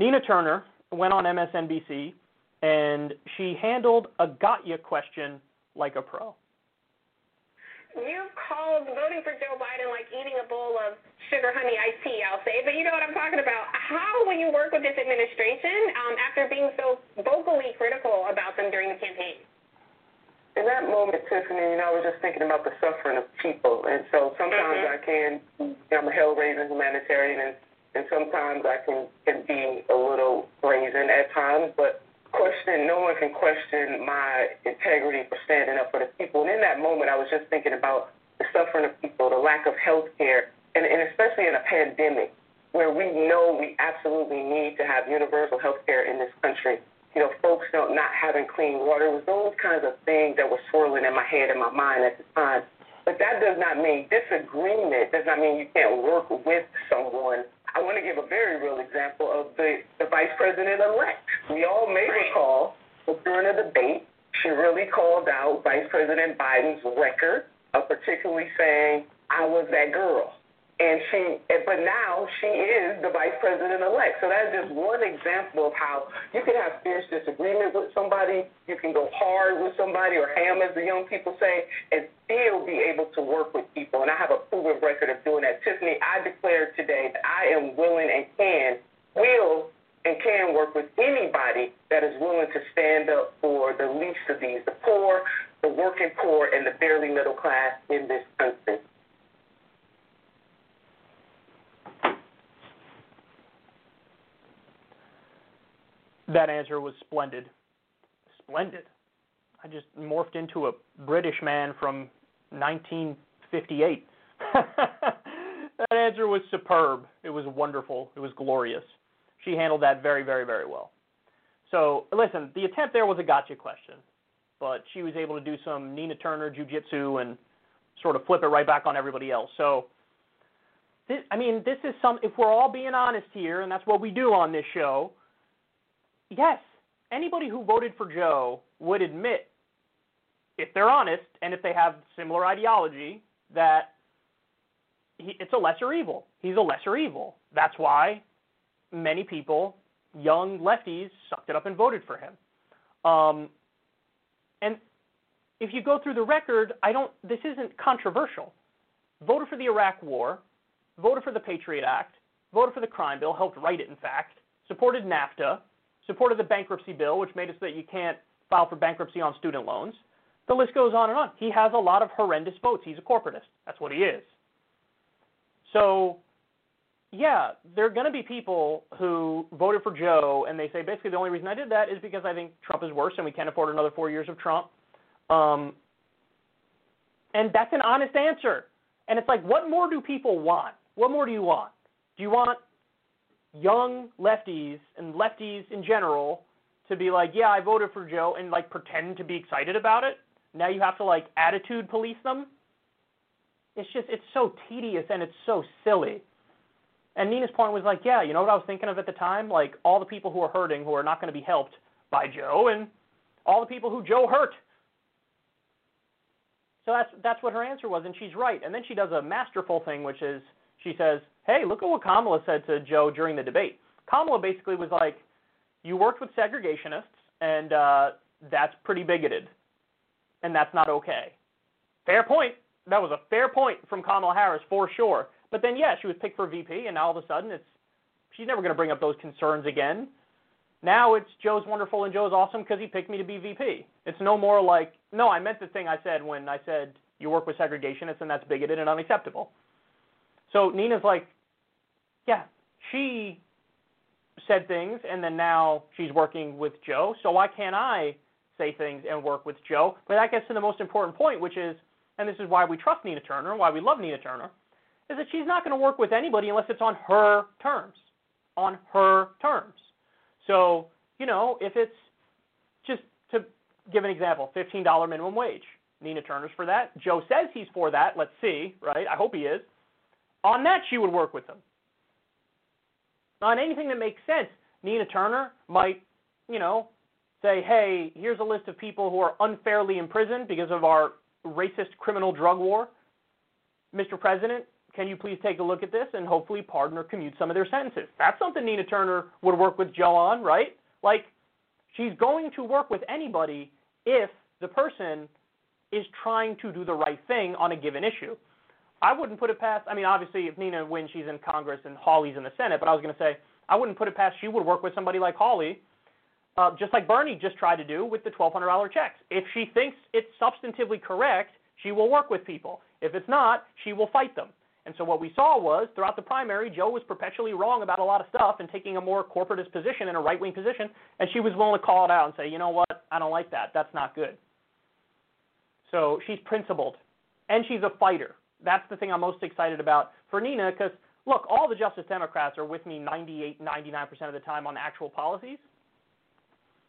Nina Turner went on MSNBC and she handled a got you question like a pro. You called voting for Joe Biden like eating a bowl of sugar honey iced tea, I'll say, but you know what I'm talking about. How will you work with this administration um, after being so vocally critical about them during the campaign? In that moment, Tiffany, you know, I was just thinking about the suffering of people, and so sometimes mm-hmm. I can, I'm a hell-raising humanitarian, and and sometimes I can can be a little brazen at times, but question, no one can question my integrity for standing up for the people. And in that moment, I was just thinking about the suffering of people, the lack of health care, and, and especially in a pandemic where we know we absolutely need to have universal health care in this country. You know, folks don't, not having clean water, it was those kinds of things that were swirling in my head and my mind at the time. But that does not mean disagreement, does not mean you can't work with someone I want to give a very real example of the, the vice president elect. We all may recall during a debate, she really called out Vice President Biden's record of particularly saying, I was that girl and she, but now she is the vice president elect. So that's just one example of how you can have fierce disagreement with somebody, you can go hard with somebody, or ham, as the young people say, and still be able to work with people. And I have a proven record of doing that. Tiffany, I declare today that I am willing and can, will and can work with anybody that is willing to stand up for the least of these, the poor, the working poor, and the barely middle class in this country. That answer was splendid. Splendid. I just morphed into a British man from 1958. (laughs) that answer was superb. It was wonderful. It was glorious. She handled that very, very, very well. So, listen, the attempt there was a gotcha question, but she was able to do some Nina Turner jujitsu and sort of flip it right back on everybody else. So, I mean, this is some. If we're all being honest here, and that's what we do on this show, yes, anybody who voted for Joe would admit, if they're honest and if they have similar ideology, that he, it's a lesser evil. He's a lesser evil. That's why many people, young lefties, sucked it up and voted for him. Um, and if you go through the record, I don't. This isn't controversial. Voted for the Iraq War, voted for the Patriot Act, voted for the crime bill, helped write it, in fact, supported NAFTA, supported the bankruptcy bill, which made it so that you can't file for bankruptcy on student loans. The list goes on and on. He has a lot of horrendous votes. He's a corporatist. That's what he is. So yeah, there are going to be people who voted for Joe and they say basically the only reason I did that is because I think Trump is worse and we can't afford another four years of Trump. Um, and that's an honest answer. And it's like, what more do people want? What more do you want? Do you want young lefties and lefties in general to be like, yeah, I voted for Joe and like pretend to be excited about it? Now you have to like attitude police them? It's just, it's so tedious and it's so silly. And Nina's point was like, yeah, you know what I was thinking of at the time? Like all the people who are hurting who are not going to be helped by Joe and all the people who Joe hurt. So that's that's what her answer was, and she's right. And then she does a masterful thing, which is she says, "Hey, look at what Kamala said to Joe during the debate." Kamala basically was like, "You worked with segregationists, and uh, that's pretty bigoted, and that's not okay." Fair point. That was a fair point from Kamala Harris for sure. But then, yeah, she was picked for VP, and now all of a sudden, it's she's never going to bring up those concerns again. Now it's Joe's wonderful and Joe's awesome because he picked me to be VP. It's no more like, no, I meant the thing I said when I said you work with segregationists and that's bigoted and unacceptable. So Nina's like, yeah, she said things and then now she's working with Joe. So why can't I say things and work with Joe? But that gets to the most important point, which is, and this is why we trust Nina Turner, why we love Nina Turner, is that she's not going to work with anybody unless it's on her terms. On her terms. So, you know, if it's just to give an example, $15 minimum wage, Nina Turner's for that. Joe says he's for that. Let's see, right? I hope he is. On that, she would work with him. On anything that makes sense, Nina Turner might, you know, say, hey, here's a list of people who are unfairly imprisoned because of our racist criminal drug war. Mr. President, can you please take a look at this and hopefully pardon or commute some of their sentences? That's something Nina Turner would work with Joe on, right? Like, she's going to work with anybody if the person is trying to do the right thing on a given issue. I wouldn't put it past, I mean, obviously, if Nina wins, she's in Congress and Hawley's in the Senate, but I was going to say, I wouldn't put it past she would work with somebody like Hawley, uh, just like Bernie just tried to do with the $1,200 checks. If she thinks it's substantively correct, she will work with people. If it's not, she will fight them. And so what we saw was throughout the primary, Joe was perpetually wrong about a lot of stuff and taking a more corporatist position and a right wing position, and she was willing to call it out and say, you know what, I don't like that. That's not good. So she's principled, and she's a fighter. That's the thing I'm most excited about for Nina, because look, all the Justice Democrats are with me 98, 99% of the time on actual policies.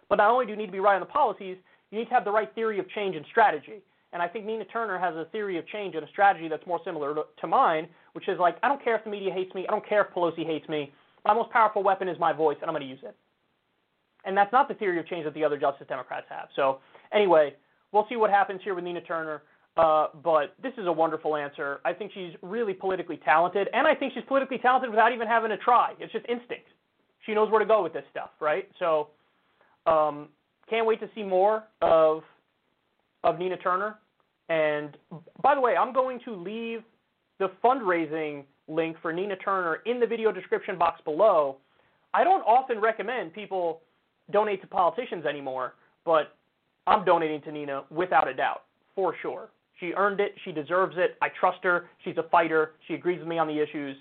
But not only do you need to be right on the policies, you need to have the right theory of change and strategy. And I think Nina Turner has a theory of change and a strategy that's more similar to, to mine, which is like, I don't care if the media hates me. I don't care if Pelosi hates me. My most powerful weapon is my voice, and I'm going to use it. And that's not the theory of change that the other Justice Democrats have. So, anyway, we'll see what happens here with Nina Turner. Uh, but this is a wonderful answer. I think she's really politically talented, and I think she's politically talented without even having to try. It's just instinct. She knows where to go with this stuff, right? So, um, can't wait to see more of of Nina Turner. And by the way, I'm going to leave the fundraising link for Nina Turner in the video description box below. I don't often recommend people donate to politicians anymore, but I'm donating to Nina without a doubt, for sure. She earned it. She deserves it. I trust her. She's a fighter. She agrees with me on the issues.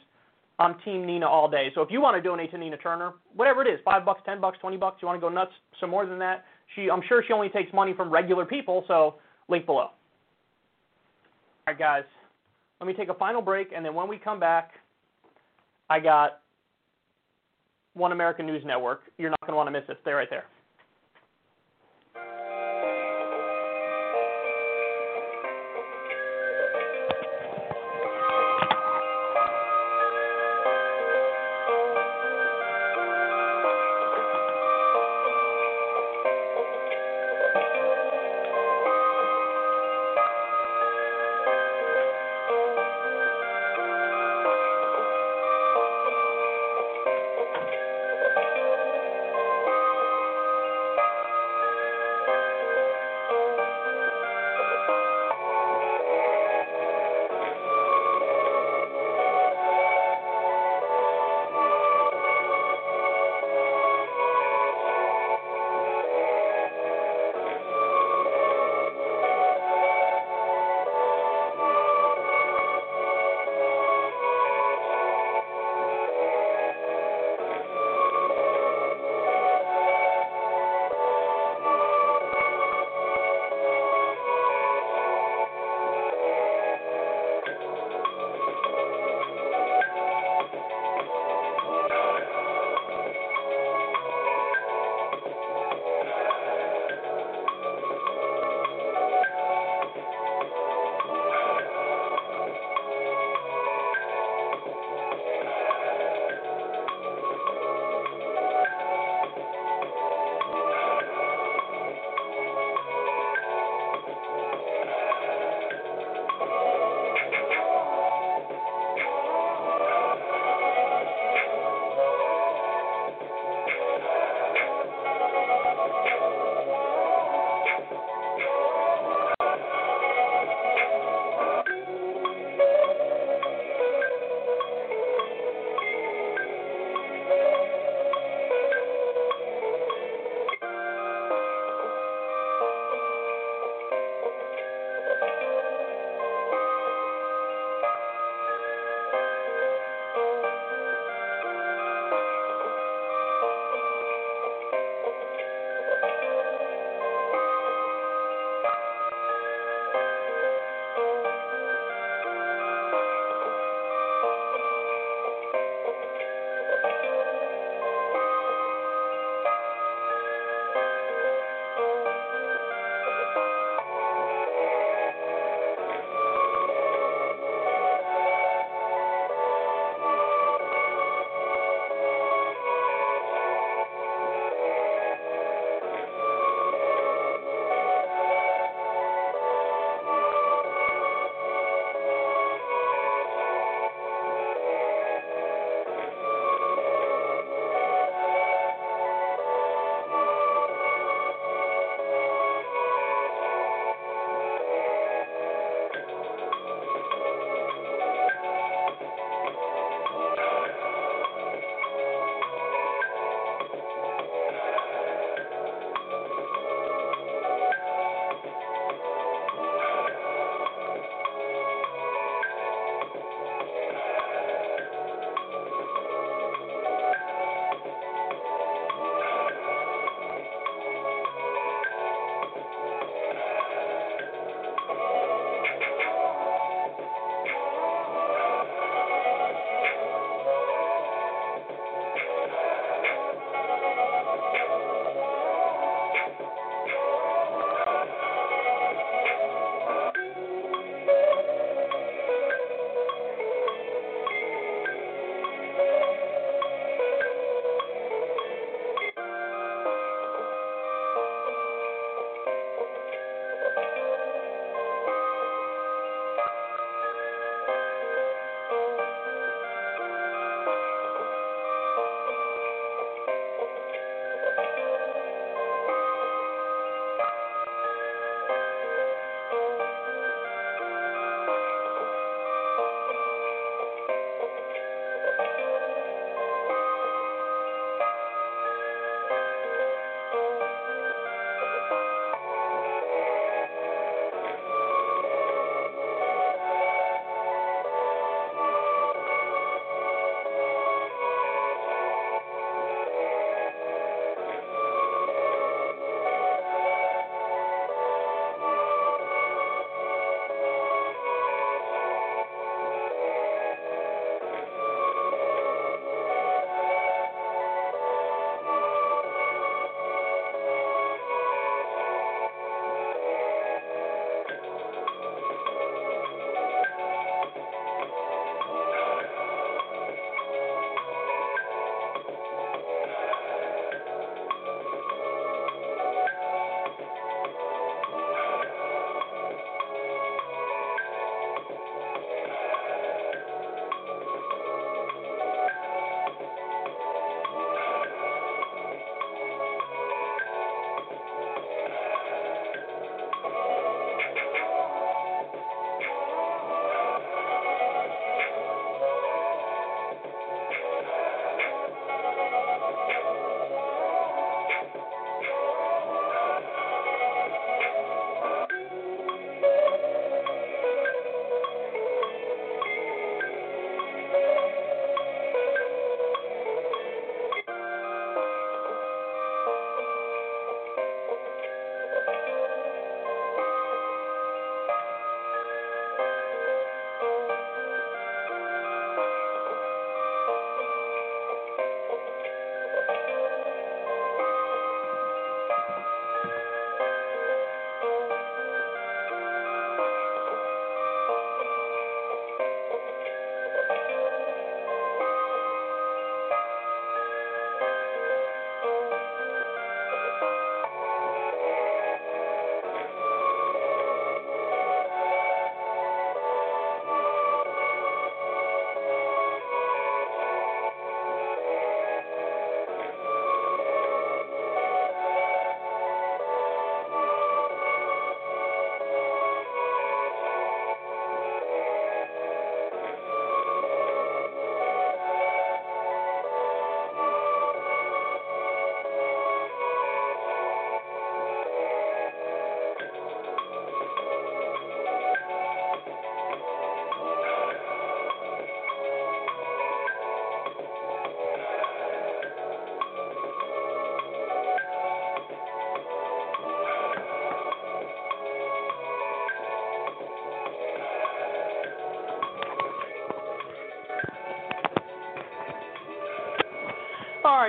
I'm Team Nina all day. So if you want to donate to Nina Turner, whatever it is, five bucks, ten bucks, twenty bucks, you want to go nuts, some more than that. She, I'm sure she only takes money from regular people. So link below. All right, guys. Let me take a final break, and then when we come back, I got One American News Network. You're not going to want to miss it. Stay right there.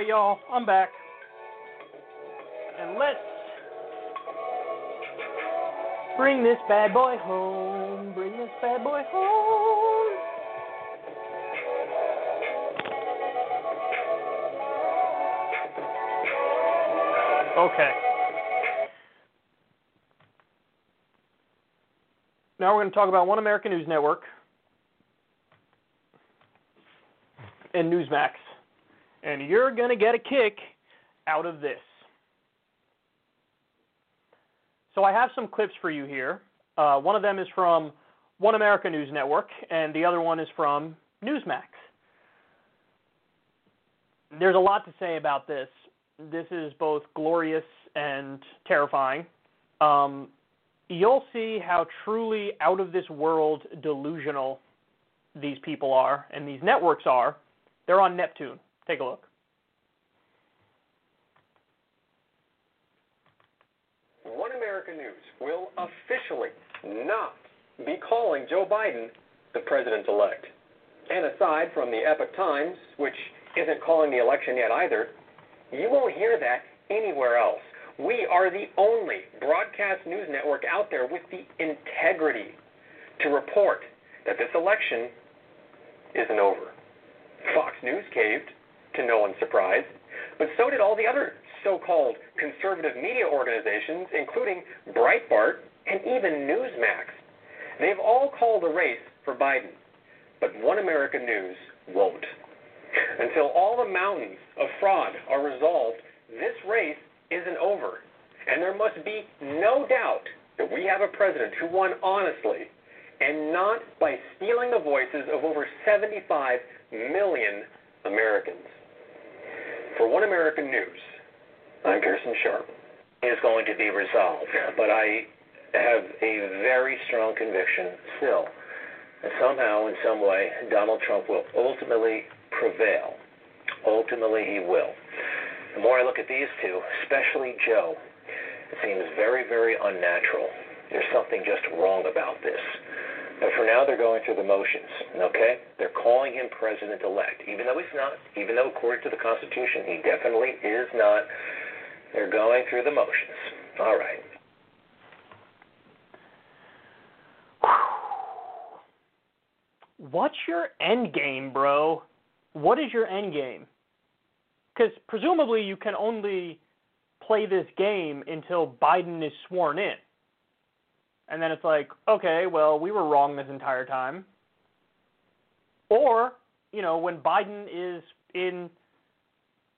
Right, y'all, I'm back. And let's bring this bad boy home. Bring this bad boy home. Okay. Now we're going to talk about One American News Network and Newsmax. And you're going to get a kick out of this. So I have some clips for you here. Uh, one of them is from One America News Network, and the other one is from Newsmax. There's a lot to say about this. This is both glorious and terrifying. Um, you'll see how truly out of this world delusional these people are and these networks are. They're on Neptune. Take a look. One America News will officially not be calling Joe Biden the president elect. And aside from the Epoch Times, which isn't calling the election yet either, you won't hear that anywhere else. We are the only broadcast news network out there with the integrity to report that this election isn't over. Fox News caved, to no one's surprise, but so did all the other so called conservative media organizations, including Breitbart and even Newsmax. They've all called a race for Biden, but One America News won't. Until all the mountains of fraud are resolved, this race isn't over. And there must be no doubt that we have a president who won honestly and not by stealing the voices of over 75 million Americans. For One America News, I'm Pearson Sharp. Is going to be resolved, but I have a very strong conviction still that somehow, in some way, Donald Trump will ultimately prevail. Ultimately, he will. The more I look at these two, especially Joe, it seems very, very unnatural. There's something just wrong about this. And for now, they're going through the motions, okay? They're calling him president elect, even though he's not, even though, according to the Constitution, he definitely is not. They're going through the motions. All right. What's your end game, bro? What is your end game? Because presumably you can only play this game until Biden is sworn in. And then it's like, okay, well, we were wrong this entire time. Or, you know, when Biden is in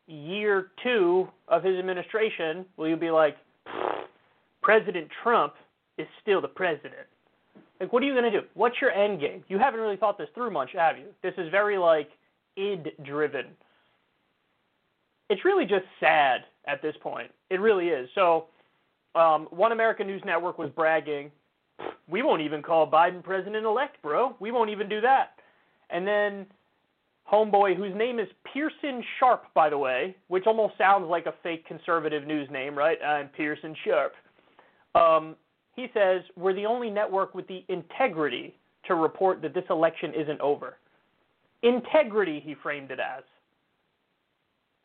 year two of his administration, will you be like, President Trump is still the president? Like, what are you going to do? What's your end game? You haven't really thought this through much, have you? This is very, like, id driven. It's really just sad at this point. It really is. So, um, One American News Network was bragging, we won't even call Biden president elect, bro. We won't even do that. And then, homeboy, whose name is Pearson Sharp, by the way, which almost sounds like a fake conservative news name, right? I'm Pearson Sharp. Um, he says, We're the only network with the integrity to report that this election isn't over. Integrity, he framed it as.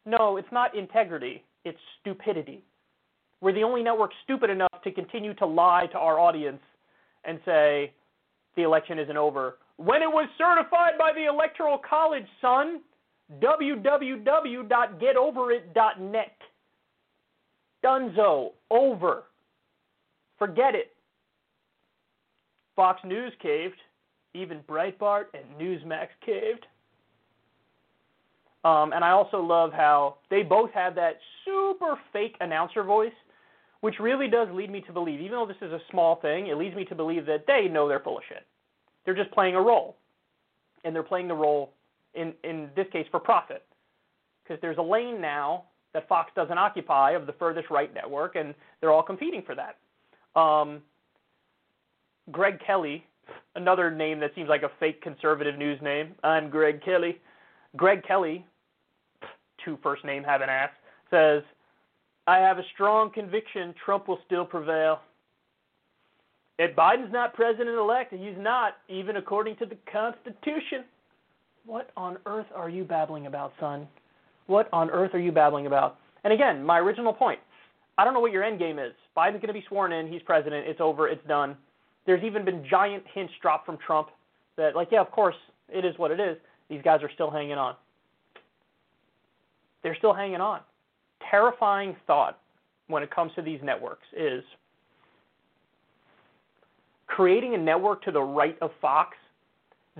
No, it's not integrity, it's stupidity. We're the only network stupid enough to continue to lie to our audience and say the election isn't over when it was certified by the Electoral College, son. www.getoverit.net. Dunzo. Over. Forget it. Fox News caved. Even Breitbart and Newsmax caved. Um, and I also love how they both have that super fake announcer voice, which really does lead me to believe, even though this is a small thing, it leads me to believe that they know they're full of shit. They're just playing a role. And they're playing the role, in, in this case, for profit. Because there's a lane now that Fox doesn't occupy of the furthest right network, and they're all competing for that. Um, Greg Kelly, another name that seems like a fake conservative news name. I'm Greg Kelly. Greg Kelly, two first name have an ass, says, I have a strong conviction Trump will still prevail. If Biden's not president elect, he's not, even according to the Constitution. What on earth are you babbling about, son? What on earth are you babbling about? And again, my original point. I don't know what your end game is. Biden's going to be sworn in. He's president. It's over. It's done. There's even been giant hints dropped from Trump that, like, yeah, of course, it is what it is. These guys are still hanging on. They're still hanging on. Terrifying thought when it comes to these networks is creating a network to the right of Fox,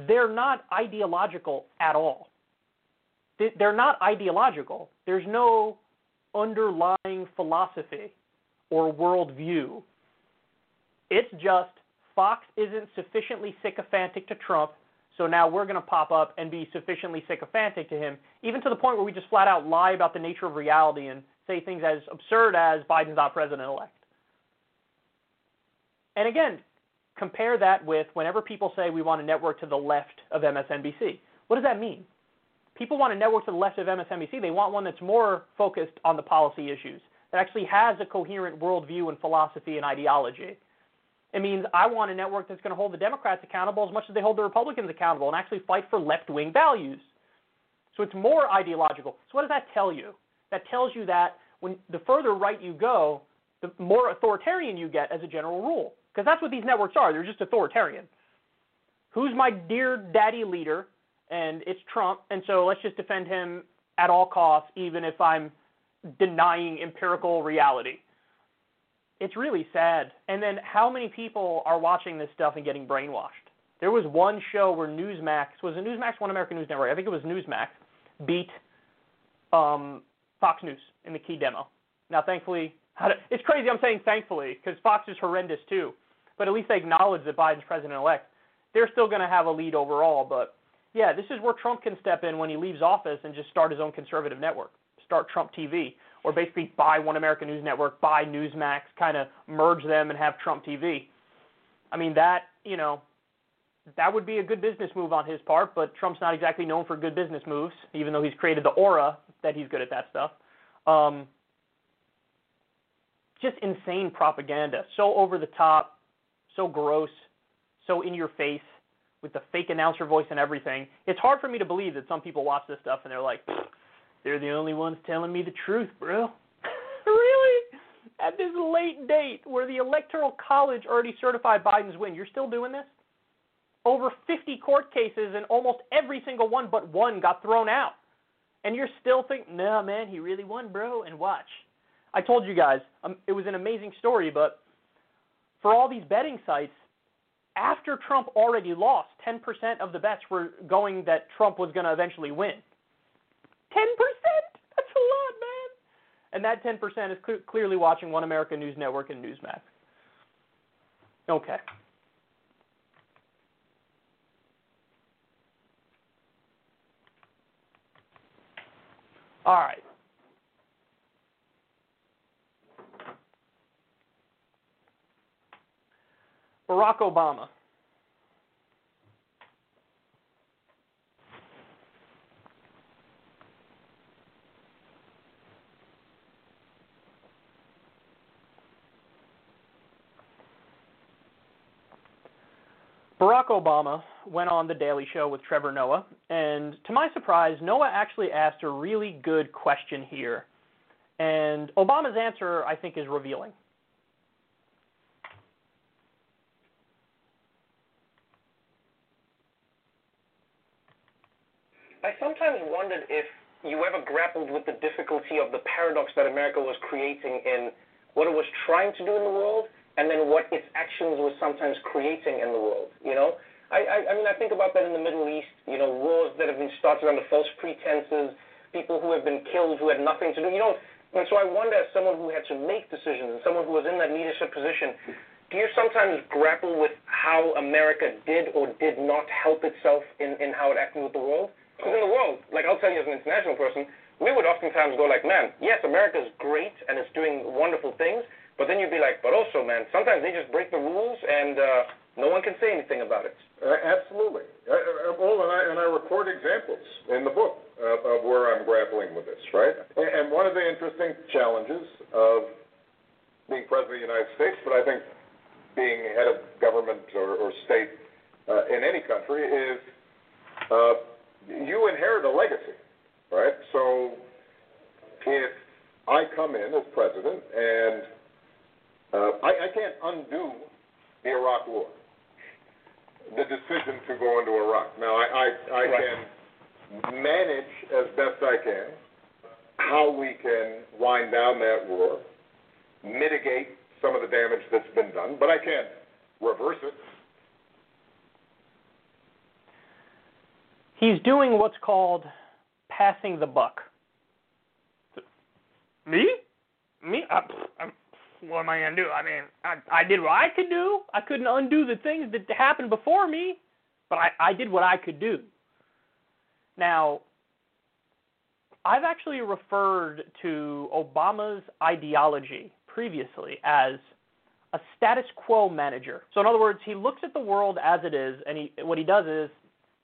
they're not ideological at all. They're not ideological. There's no underlying philosophy or worldview. It's just Fox isn't sufficiently sycophantic to Trump, so now we're going to pop up and be sufficiently sycophantic to him, even to the point where we just flat out lie about the nature of reality and say things as absurd as Biden's not president elect. And again, compare that with whenever people say we want a network to the left of MSNBC. What does that mean? People want a network to the left of MSNBC. They want one that's more focused on the policy issues, that actually has a coherent worldview and philosophy and ideology. It means I want a network that's going to hold the Democrats accountable as much as they hold the Republicans accountable and actually fight for left wing values. So it's more ideological. So what does that tell you? That tells you that when the further right you go, the more authoritarian you get as a general rule. Because that's what these networks are. They're just authoritarian. Who's my dear daddy leader? And it's Trump. And so let's just defend him at all costs, even if I'm denying empirical reality. It's really sad. And then how many people are watching this stuff and getting brainwashed? There was one show where Newsmax was it Newsmax One American News Network. I think it was Newsmax beat um, Fox News in the key demo. Now, thankfully, it's crazy. I'm saying thankfully because Fox is horrendous too, but at least they acknowledge that Biden's president-elect. They're still going to have a lead overall, but yeah, this is where Trump can step in when he leaves office and just start his own conservative network, start Trump TV, or basically buy One American News Network, buy Newsmax, kind of merge them and have Trump TV. I mean that you know that would be a good business move on his part, but Trump's not exactly known for good business moves, even though he's created the aura that he's good at that stuff. Um, just insane propaganda, so over the top, so gross, so in your face, with the fake announcer voice and everything. It's hard for me to believe that some people watch this stuff and they're like, they're the only ones telling me the truth, bro. (laughs) really? At this late date, where the Electoral College already certified Biden's win, you're still doing this? Over 50 court cases, and almost every single one but one got thrown out. And you're still thinking, no, man, he really won, bro, and watch. I told you guys, um, it was an amazing story, but for all these betting sites, after Trump already lost, 10% of the bets were going that Trump was going to eventually win. 10%? That's a lot, man. And that 10% is cl- clearly watching One America News Network and Newsmax. Okay. All right. Barack Obama. Barack Obama went on The Daily Show with Trevor Noah, and to my surprise, Noah actually asked a really good question here. And Obama's answer, I think, is revealing. I sometimes wondered if you ever grappled with the difficulty of the paradox that America was creating in what it was trying to do in the world and then what its actions were sometimes creating in the world. You know, I, I, I mean, I think about that in the Middle East. You know, wars that have been started under false pretenses, people who have been killed who had nothing to do. You know, and so I wonder, as someone who had to make decisions and someone who was in that leadership position, do you sometimes grapple with how America did or did not help itself in, in how it acted with the world? Because in the world, like I'll tell you as an international person, we would oftentimes go like, man, yes, America is great and it's doing wonderful things, but then you'd be like, but also, man, sometimes they just break the rules and uh, no one can say anything about it. Uh, absolutely. Uh, well, and I, and I record examples in the book of, of where I'm grappling with this, right? And, and one of the interesting challenges of being president of the United States, but I think being head of government or, or state uh, in any country is uh, you inherit a legacy, right? So if I come in as president and uh, I, I can't undo the Iraq War, the decision to go into Iraq. Now, I, I, I Right. can manage as best I can how we can wind down that war, mitigate some of the damage that's been done, but I can't reverse it. He's doing what's called passing the buck. Me? Me? I, I, what am I gonna do? I mean, I, I did what I could do. I couldn't undo the things that happened before me, but I, I did what I could do. Now, I've actually referred to Obama's ideology previously as a status quo manager. So in other words, he looks at the world as it is, and he what he does is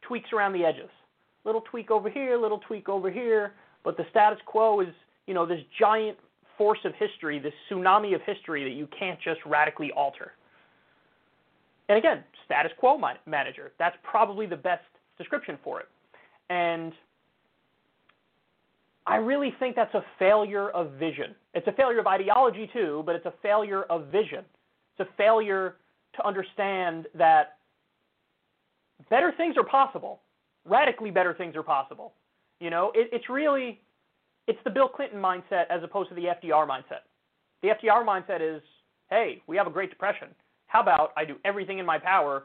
tweaks around the edges. Little tweak over here, little tweak over here, but the status quo is, you know, this giant force of history, this tsunami of history that you can't just radically alter. And again, status quo manager. That's probably the best description for it. And I really think that's a failure of vision. It's a failure of ideology too, but it's a failure of vision. It's a failure to understand that better things are possible. Radically better things are possible. You know, it, it's really it's the Bill Clinton mindset as opposed to the FDR mindset. The FDR mindset is, hey, we have a Great Depression. How about I do everything in my power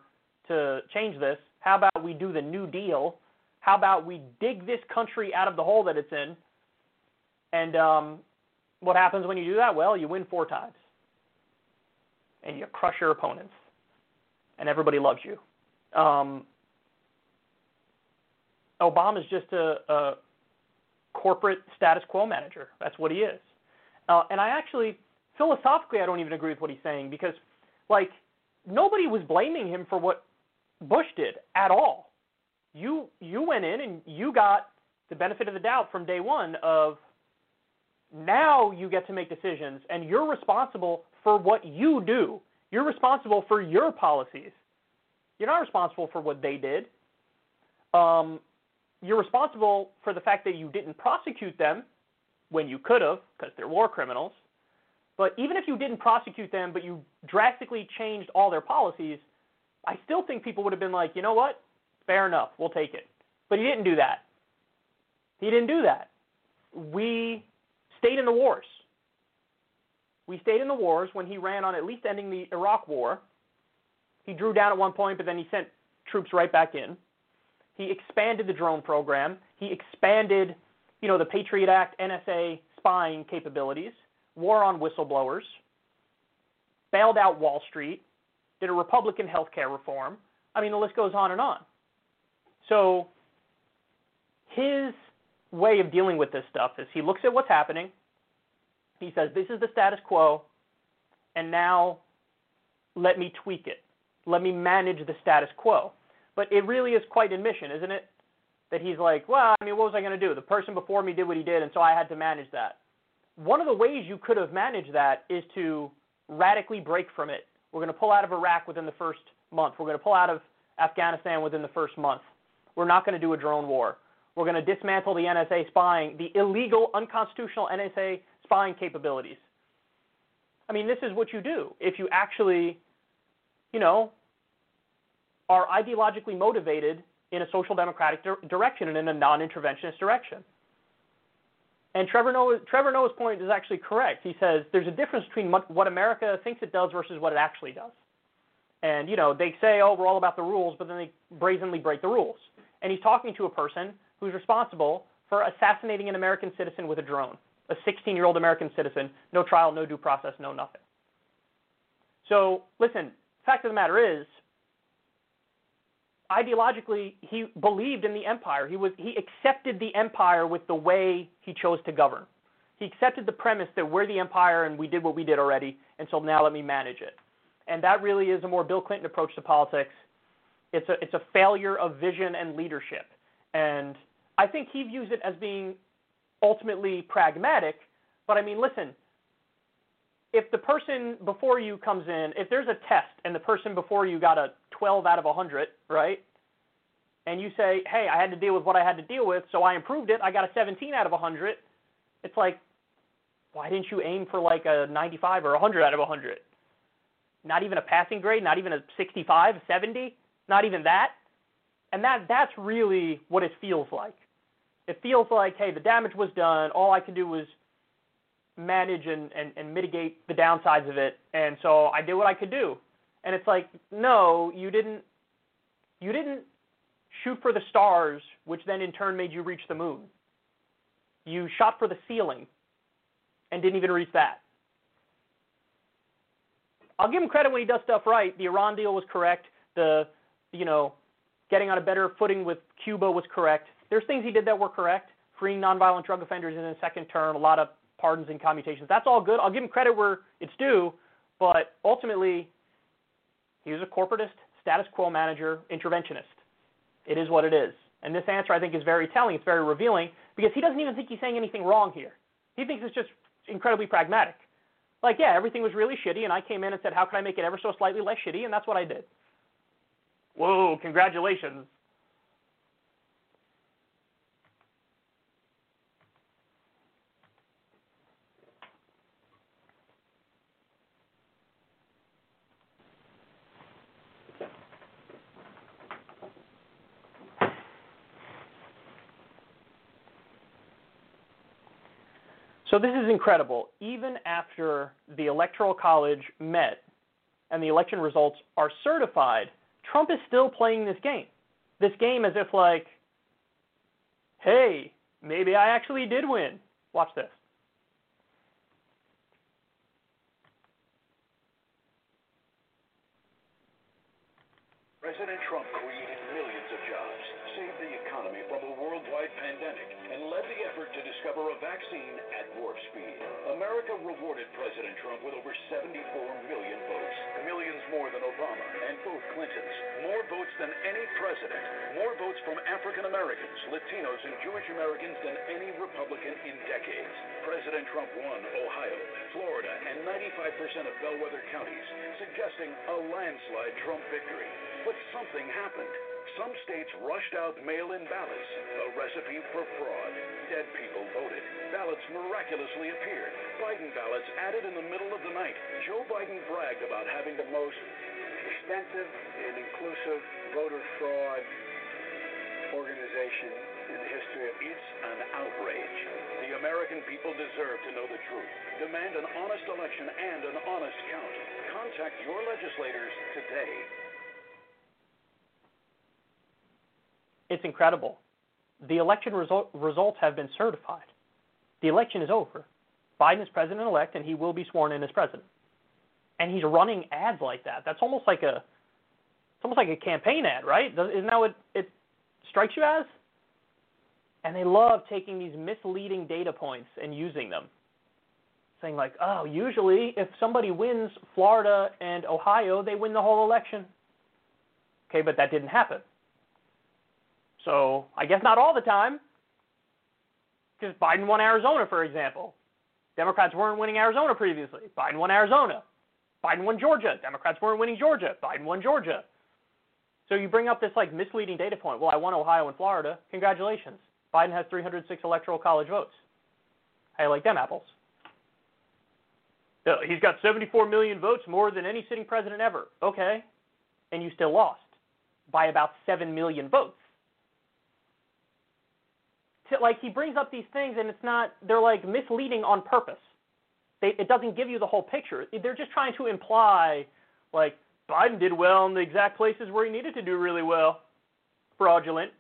to change this? How about we do the New Deal? How about we dig this country out of the hole that it's in? And um, what happens when you do that? Well, you win four times, and you crush your opponents, and everybody loves you. Um, Obama's just a, a corporate status quo manager. That's what he is. Uh, and I actually, philosophically, I don't even agree with what he's saying because, like, nobody was blaming him for what Bush did at all. You you went in and you got the benefit of the doubt from day one of now you get to make decisions and you're responsible for what you do. You're responsible for your policies. You're not responsible for what they did. Um, you're responsible for the fact that you didn't prosecute them when you could have, because they're war criminals. But even if you didn't prosecute them, but you drastically changed all their policies, I still think people would have been like, you know what? Fair enough, we'll take it. But he didn't do that. He didn't do that. We stayed in the wars. We stayed in the wars when he ran on at least ending the Iraq War. He drew down at one point, but then he sent troops right back in. He expanded the drone program. He expanded, you know, the Patriot Act, NSA spying capabilities, war on whistleblowers, bailed out Wall Street, did a Republican health care reform. I mean, the list goes on and on. So his way of dealing with this stuff is he looks at what's happening. He says, This is the status quo, and now let me tweak it. Let me manage the status quo. But it really is quite an admission, isn't it? That he's like, Well, I mean, what was I going to do? The person before me did what he did, and so I had to manage that. One of the ways you could have managed that is to radically break from it. We're going to pull out of Iraq within the first month. We're going to pull out of Afghanistan within the first month. We're not going to do a drone war. We're going to dismantle the NSA spying, the illegal, unconstitutional NSA spying capabilities. I mean, this is what you do if you actually, you know, are ideologically motivated in a social democratic di- direction and in a non-interventionist direction. And Trevor Noah, Trevor Noah's point is actually correct. He says there's a difference between what, America thinks it does versus what it actually does. And you know, they say, "Oh, we're all about the rules," but then they brazenly break the rules. And he's talking to a person who's responsible for assassinating an American citizen with a drone, a 16-year-old American citizen, no trial, no due process, no nothing. So, listen, fact of the matter is, ideologically, he believed in the empire. He was he accepted the empire with the way he chose to govern. He accepted the premise that we're the empire and we did what we did already, and so now let me manage it. And that really is a more Bill Clinton approach to politics. It's a it's a failure of vision and leadership. And I think he views it as being ultimately pragmatic, but I mean, listen, if the person before you comes in, if there's a test and the person before you got a 12 out of 100, right? And you say, hey, I had to deal with what I had to deal with, so I improved it. I got a 17 out of 100. It's like, why didn't you aim for like a 95 or 100 out of 100? Not even a passing grade, not even a 65, 70, not even that. And that that's really what it feels like. It feels like, hey, the damage was done. All I could do was manage and, and, and mitigate the downsides of it. And so I did what I could do. And it's like, no, you didn't you didn't shoot for the stars, which then in turn made you reach the moon. You shot for the ceiling and didn't even reach that. I'll give him credit when he does stuff right. The Iran deal was correct. The, you know, getting on a better footing with Cuba was correct. There's things he did that were correct. Freeing nonviolent drug offenders in his second term, a lot of pardons and commutations. That's all good. I'll give him credit where it's due, but ultimately, he was a corporatist, status quo manager, interventionist. It is what it is. And this answer, I think, is very telling. It's very revealing because he doesn't even think he's saying anything wrong here. He thinks it's just incredibly pragmatic. Like, yeah, everything was really shitty, and I came in and said, how can I make it ever so slightly less shitty? And that's what I did. Whoa, congratulations. So this is incredible. Even after the Electoral College met and the election results are certified, Trump is still playing this game. This game as if like, hey, maybe I actually did win. Watch this. President Trump discover a vaccine at warp speed. America rewarded President Trump with over 74 million votes, millions more than Obama and both Clintons. More votes than any president, more votes from African Americans, Latinos, and Jewish Americans than any Republican in decades. President Trump won Ohio, Florida, and 95% of bellwether counties, suggesting a landslide Trump victory. But something happened. Some states rushed out mail-in ballots, a recipe for fraud. Dead people voted. Ballots miraculously appeared. Biden ballots added in the middle of the night. Joe Biden bragged about having the most extensive and inclusive voter fraud organization in the history of It's an outrage. The American people deserve to know the truth. Demand an honest election and an honest count. Contact your legislators today. It's incredible. The election result, results have been certified. The election is over. Biden is president elect, and he will be sworn in as president. And he's running ads like that. That's almost like a, it's almost like a campaign ad, right? Isn't that what it strikes you as? And they love taking these misleading data points and using them, saying like, oh, usually if somebody wins Florida and Ohio, they win the whole election. Okay, but that didn't happen. So I guess not all the time, because Biden won Arizona, for example. Democrats weren't winning Arizona previously. Biden won Arizona. Biden won Georgia. Democrats weren't winning Georgia. Biden won Georgia. So you bring up this like misleading data point. Well, I won Ohio and Florida. Congratulations. Biden has 306 electoral college votes. How you like them apples? He's got 74 million votes, more than any sitting president ever. Okay. And you still lost by about 7 million votes to, like he brings up these things and it's not they're like misleading on purpose. They, it doesn't give you the whole picture. They're just trying to imply like Biden did well in the exact places where he needed to do really well, fraudulent,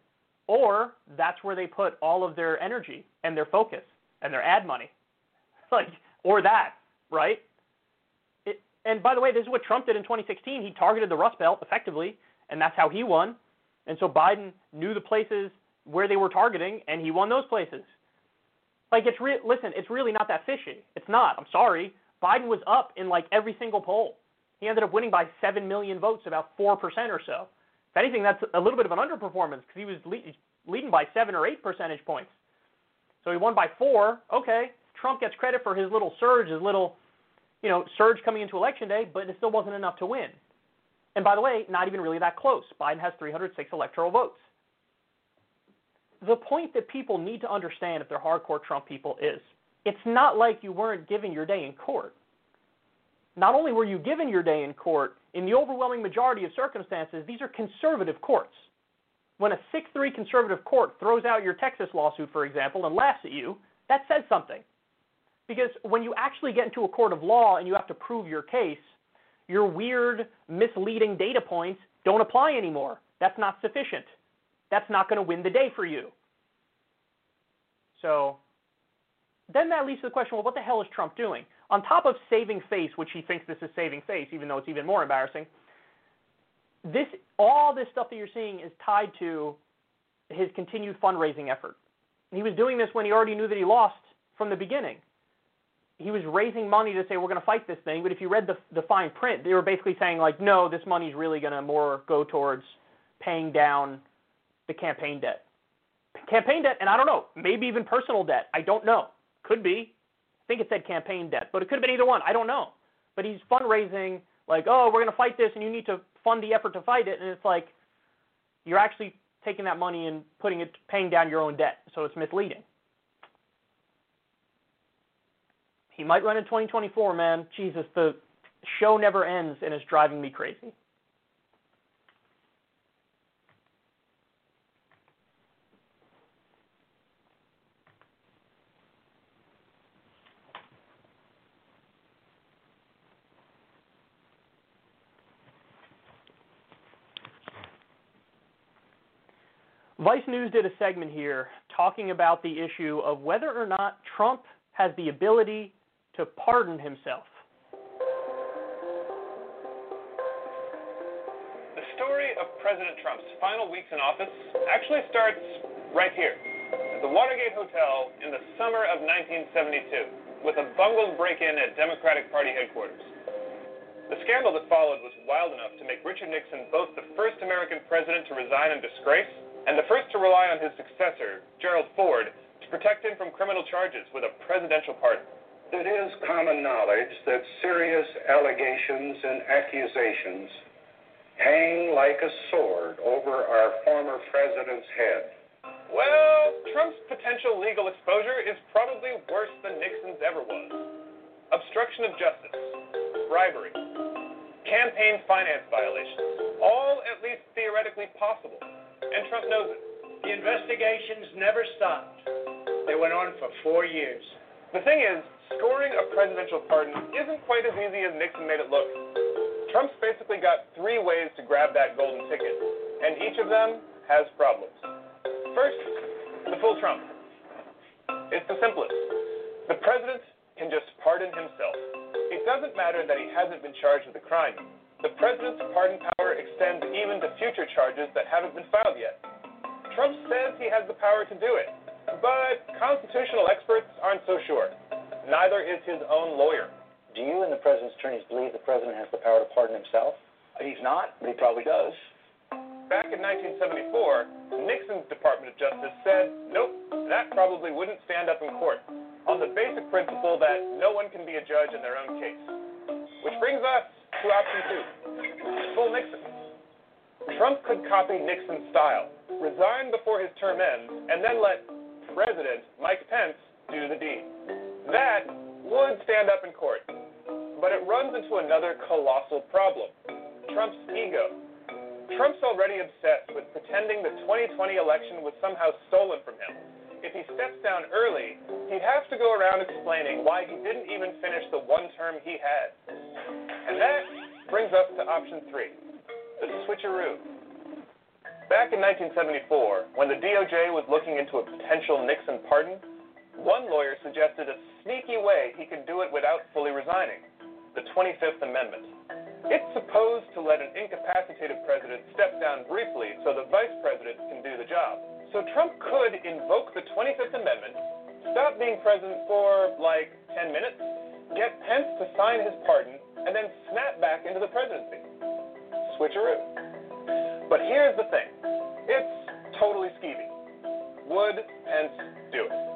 or that's where they put all of their energy and their focus and their ad money, (laughs) like or that, right? It, and by the way, this is what Trump did in 2016. He targeted the Rust Belt effectively, and that's how he won. And so Biden knew the places where they were targeting, and he won those places. Like it's re- listen, it's really not that fishy. It's not. I'm sorry. Biden was up in like every single poll. He ended up winning by seven million votes, about four percent or so. If anything, that's a little bit of an underperformance because he was le- leading by seven or eight percentage points. So he won by four. Okay, Trump gets credit for his little surge, his little, you know, surge coming into election day, but it still wasn't enough to win. And by the way, not even really that close. Biden has 306 electoral votes the point that people need to understand if they're hardcore Trump people is it's not like you weren't given your day in court. Not only were you given your day in court, in the overwhelming majority of circumstances, these are conservative courts. When a 6 3 conservative court throws out your Texas lawsuit, for example, and laughs at you, that says something. Because when you actually get into a court of law and you have to prove your case, your weird, misleading data points don't apply anymore. That's not sufficient. That's not going to win the day for you. So then that leads to the question well, what the hell is Trump doing? On top of saving face, which he thinks this is saving face, even though it's even more embarrassing, this all this stuff that you're seeing is tied to his continued fundraising effort. He was doing this when he already knew that he lost from the beginning. He was raising money to say we're going to fight this thing, but if you read the the fine print, they were basically saying like, no, this money's really going to more go towards paying down the campaign debt. Campaign debt, and I don't know, maybe even personal debt. I don't know. Could be. I think it said campaign debt, but it could have been either one. I don't know. But he's fundraising like, oh, we're going to fight this, and you need to fund the effort to fight it. And it's like you're actually taking that money and putting it, paying down your own debt. So it's misleading. He might run in 2024, man. Jesus, the show never ends, and it's driving me crazy. Vice News did a segment here talking about the issue of whether or not Trump has the ability to pardon himself. The story of President Trump's final weeks in office actually starts right here, at the Watergate Hotel in the summer of 1972, with a bungled break in at Democratic Party headquarters. The scandal that followed was wild enough to make Richard Nixon both the first American president to resign in disgrace and the first to rely on his successor, Gerald Ford, to protect him from criminal charges with a presidential pardon. It is common knowledge that serious allegations and accusations hang like a sword over our former president's head. Well, Trump's potential legal exposure is probably worse than Nixon's ever was. Obstruction of justice, bribery, campaign finance violations, all at least theoretically possible and Trump knows it. The investigations never stopped. They went on for four years. The thing is, scoring a presidential pardon isn't quite as easy as Nixon made it look. Trump's basically got three ways to grab that golden ticket, and each of them has problems. First, the full Trump. It's the simplest. The president can just pardon himself. It doesn't matter that he hasn't been charged with a crime. The president's pardon power extends even to future charges that haven't been filed yet. Trump says he has the power to do it, but constitutional experts aren't so sure. Neither is his own lawyer. Do you and the president's attorneys believe the president has the power to pardon himself? He's not, but he probably does. Back in 1974, Nixon's Department of Justice said, nope, that probably wouldn't stand up in court, on the basic principle that no one can be a judge in their own case. Which brings us to option two full Nixon. Trump could copy Nixon's style, resign before his term ends, and then let President Mike Pence do the deed. That would stand up in court. But it runs into another colossal problem Trump's ego. Trump's already obsessed with pretending the 2020 election was somehow stolen from him. If he steps down early, he'd have to go around explaining why he didn't even finish the one term he had. And that brings us to option three the switcheroo. Back in 1974, when the DOJ was looking into a potential Nixon pardon, one lawyer suggested a sneaky way he could do it without fully resigning the 25th Amendment. It's supposed to let an incapacitated president step down briefly so the vice president can do the job. So Trump could invoke the 25th Amendment, stop being president for like 10 minutes, get Pence to sign his pardon, and then snap back into the presidency. Switcheroo. But here's the thing it's totally skeevy. Would Pence do it?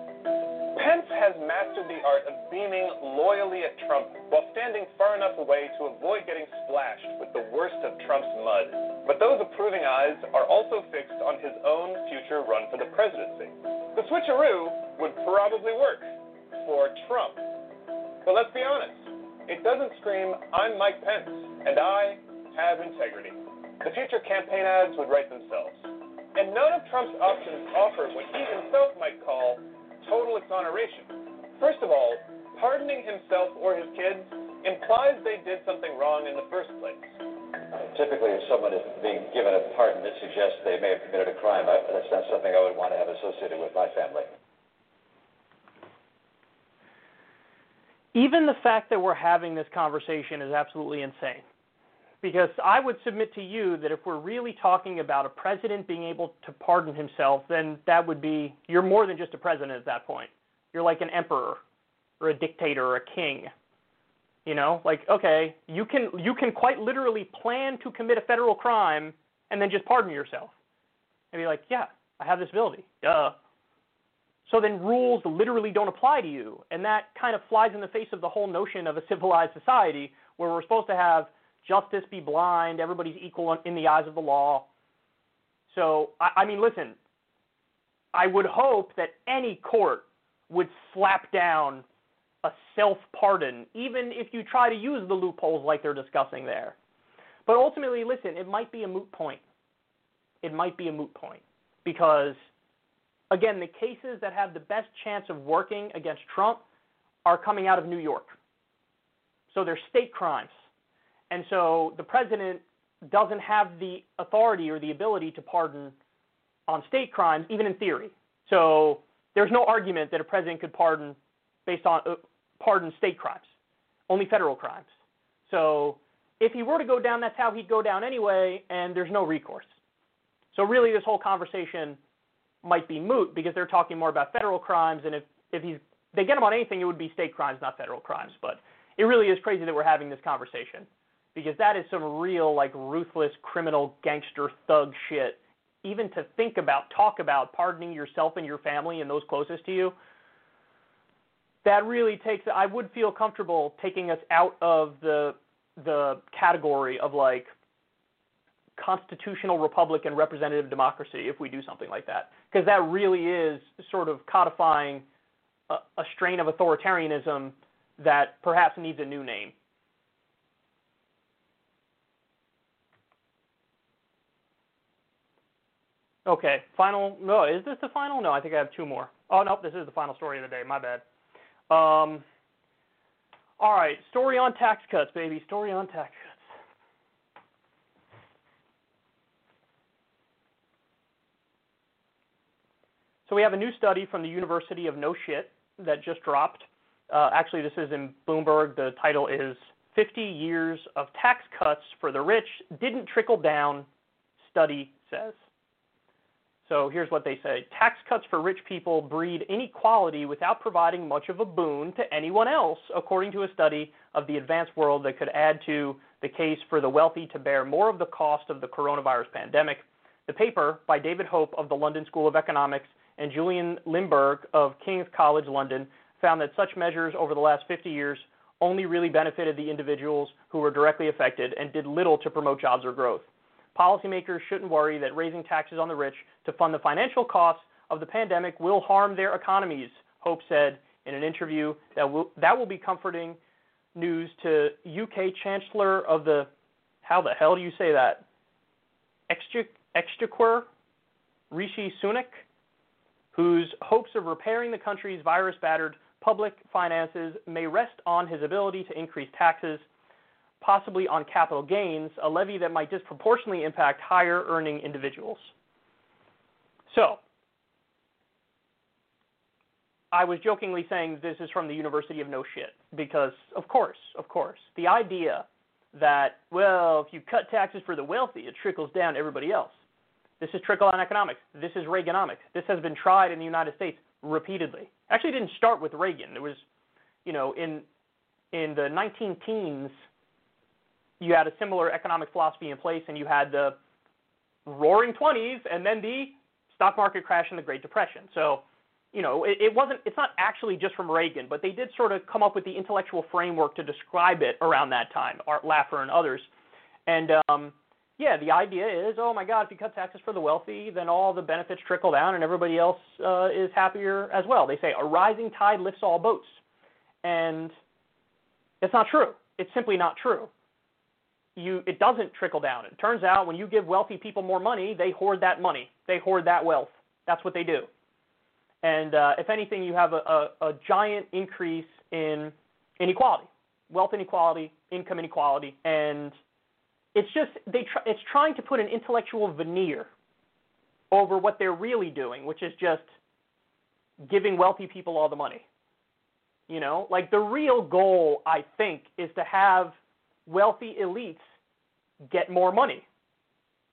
Pence has mastered the art of beaming loyally at Trump while standing far enough away to avoid getting splashed with the worst of Trump's mud. But those approving eyes are also fixed on his own future run for the presidency. The switcheroo would probably work. for Trump. But let's be honest, it doesn't scream, I'm Mike Pence, and I have integrity. The future campaign ads would write themselves. And none of Trump's options offer what he himself might call total exoneration. First of all, pardoning himself or his kids implies they did something wrong in the first place. Typically, if someone is being given a pardon, it suggests they may have committed a crime. That's not something I would want to have associated with my family. Even the fact that we're having this conversation is absolutely insane. Because I would submit to you that if we're really talking about a president being able to pardon himself, then that would be, you're more than just a president at that point. You're like an emperor or a dictator or a king. You know, like okay, you can you can quite literally plan to commit a federal crime and then just pardon yourself. And be like, yeah, I have this ability. Duh. So then rules literally don't apply to you, and that kind of flies in the face of the whole notion of a civilized society where we're supposed to have justice be blind, everybody's equal in the eyes of the law. So I, I mean, listen, I would hope that any court would slap down a self pardon, even if you try to use the loopholes like they're discussing there. But ultimately, listen, it might be a moot point. It might be a moot point because, again, the cases that have the best chance of working against Trump are coming out of New York. So they're state crimes. And so the president doesn't have the authority or the ability to pardon on state crimes, even in theory. So there's no argument that a president could pardon based on uh, pardon state crimes, only federal crimes. So if he were to go down, that's how he'd go down anyway, and there's no recourse. So really, this whole conversation might be moot because they're talking more about federal crimes, and if if he's they get him on anything, it would be state crimes, not federal crimes. But it really is crazy that we're having this conversation because that is some real like ruthless criminal gangster thug shit. Even to think about, talk about pardoning yourself and your family and those closest to you, that really takes. I would feel comfortable taking us out of the the category of like constitutional republic and representative democracy if we do something like that, because that really is sort of codifying a, a strain of authoritarianism that perhaps needs a new name. Okay, final. No, is this the final? No, I think I have two more. Oh, nope, this is the final story of the day. My bad. Um, all right, story on tax cuts, baby. Story on tax cuts. So we have a new study from the University of No Shit that just dropped. Uh, actually, this is in Bloomberg. The title is 50 Years of Tax Cuts for the Rich Didn't Trickle Down, Study Says. So here's what they say Tax cuts for rich people breed inequality without providing much of a boon to anyone else, according to a study of the advanced world that could add to the case for the wealthy to bear more of the cost of the coronavirus pandemic. The paper, by David Hope of the London School of Economics and Julian Limberg of King's College London, found that such measures over the last 50 years only really benefited the individuals who were directly affected and did little to promote jobs or growth. Policymakers shouldn't worry that raising taxes on the rich to fund the financial costs of the pandemic will harm their economies, Hope said in an interview that will, that will be comforting news to UK Chancellor of the, how the hell do you say that? Exchequer, Rishi Sunak, whose hopes of repairing the country's virus battered public finances may rest on his ability to increase taxes possibly on capital gains, a levy that might disproportionately impact higher earning individuals. So, I was jokingly saying this is from the University of No Shit because, of course, of course, the idea that, well, if you cut taxes for the wealthy, it trickles down everybody else. This is trickle down economics. This is Reaganomics. This has been tried in the United States repeatedly. Actually, didn't start with Reagan. It was, you know, in in the 19 teens, you had a similar economic philosophy in place, and you had the roaring 20s and then the stock market crash and the Great Depression. So, you know, it, it wasn't, it's not actually just from Reagan, but they did sort of come up with the intellectual framework to describe it around that time, Art Laffer and others. And um, yeah, the idea is, oh my God, if you cut taxes for the wealthy, then all the benefits trickle down and everybody else uh, is happier as well. They say a rising tide lifts all boats. And it's not true. It's simply not true. You, it doesn't trickle down. It turns out when you give wealthy people more money, they hoard that money. They hoard that wealth. That's what they do. And uh, if anything, you have a, a, a giant increase in inequality, wealth inequality, income inequality, and it's just they try, it's trying to put an intellectual veneer over what they're really doing, which is just giving wealthy people all the money. You know, like the real goal, I think, is to have wealthy elites get more money,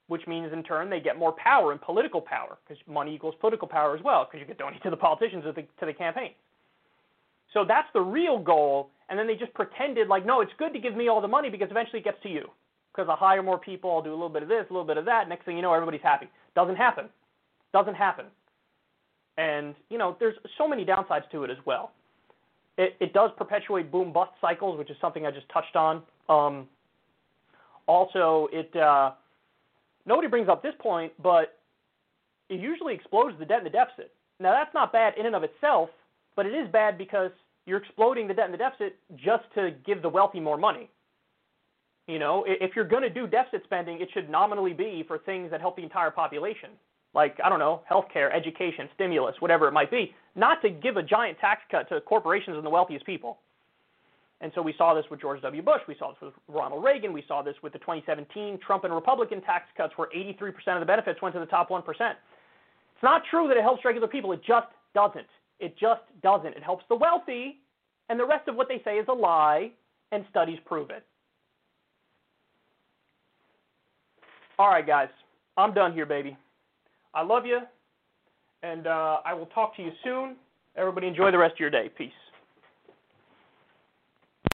which means in turn they get more power and political power, because money equals political power as well, because you get donate to the politicians to the, to the campaign. So that's the real goal, and then they just pretended like, no, it's good to give me all the money because eventually it gets to you. Because I'll hire more people, I'll do a little bit of this, a little bit of that. Next thing you know, everybody's happy. Doesn't happen. Doesn't happen. And you know, there's so many downsides to it as well. It, it does perpetuate boom bust cycles, which is something I just touched on. Um, also, it uh, nobody brings up this point, but it usually explodes the debt and the deficit. Now that's not bad in and of itself, but it is bad because you're exploding the debt and the deficit just to give the wealthy more money. You know, if you're going to do deficit spending, it should nominally be for things that help the entire population, like I don't know, healthcare, education, stimulus, whatever it might be, not to give a giant tax cut to corporations and the wealthiest people. And so we saw this with George W. Bush. We saw this with Ronald Reagan. We saw this with the 2017 Trump and Republican tax cuts, where 83% of the benefits went to the top 1%. It's not true that it helps regular people. It just doesn't. It just doesn't. It helps the wealthy, and the rest of what they say is a lie, and studies prove it. All right, guys. I'm done here, baby. I love you, and uh, I will talk to you soon. Everybody enjoy the rest of your day. Peace.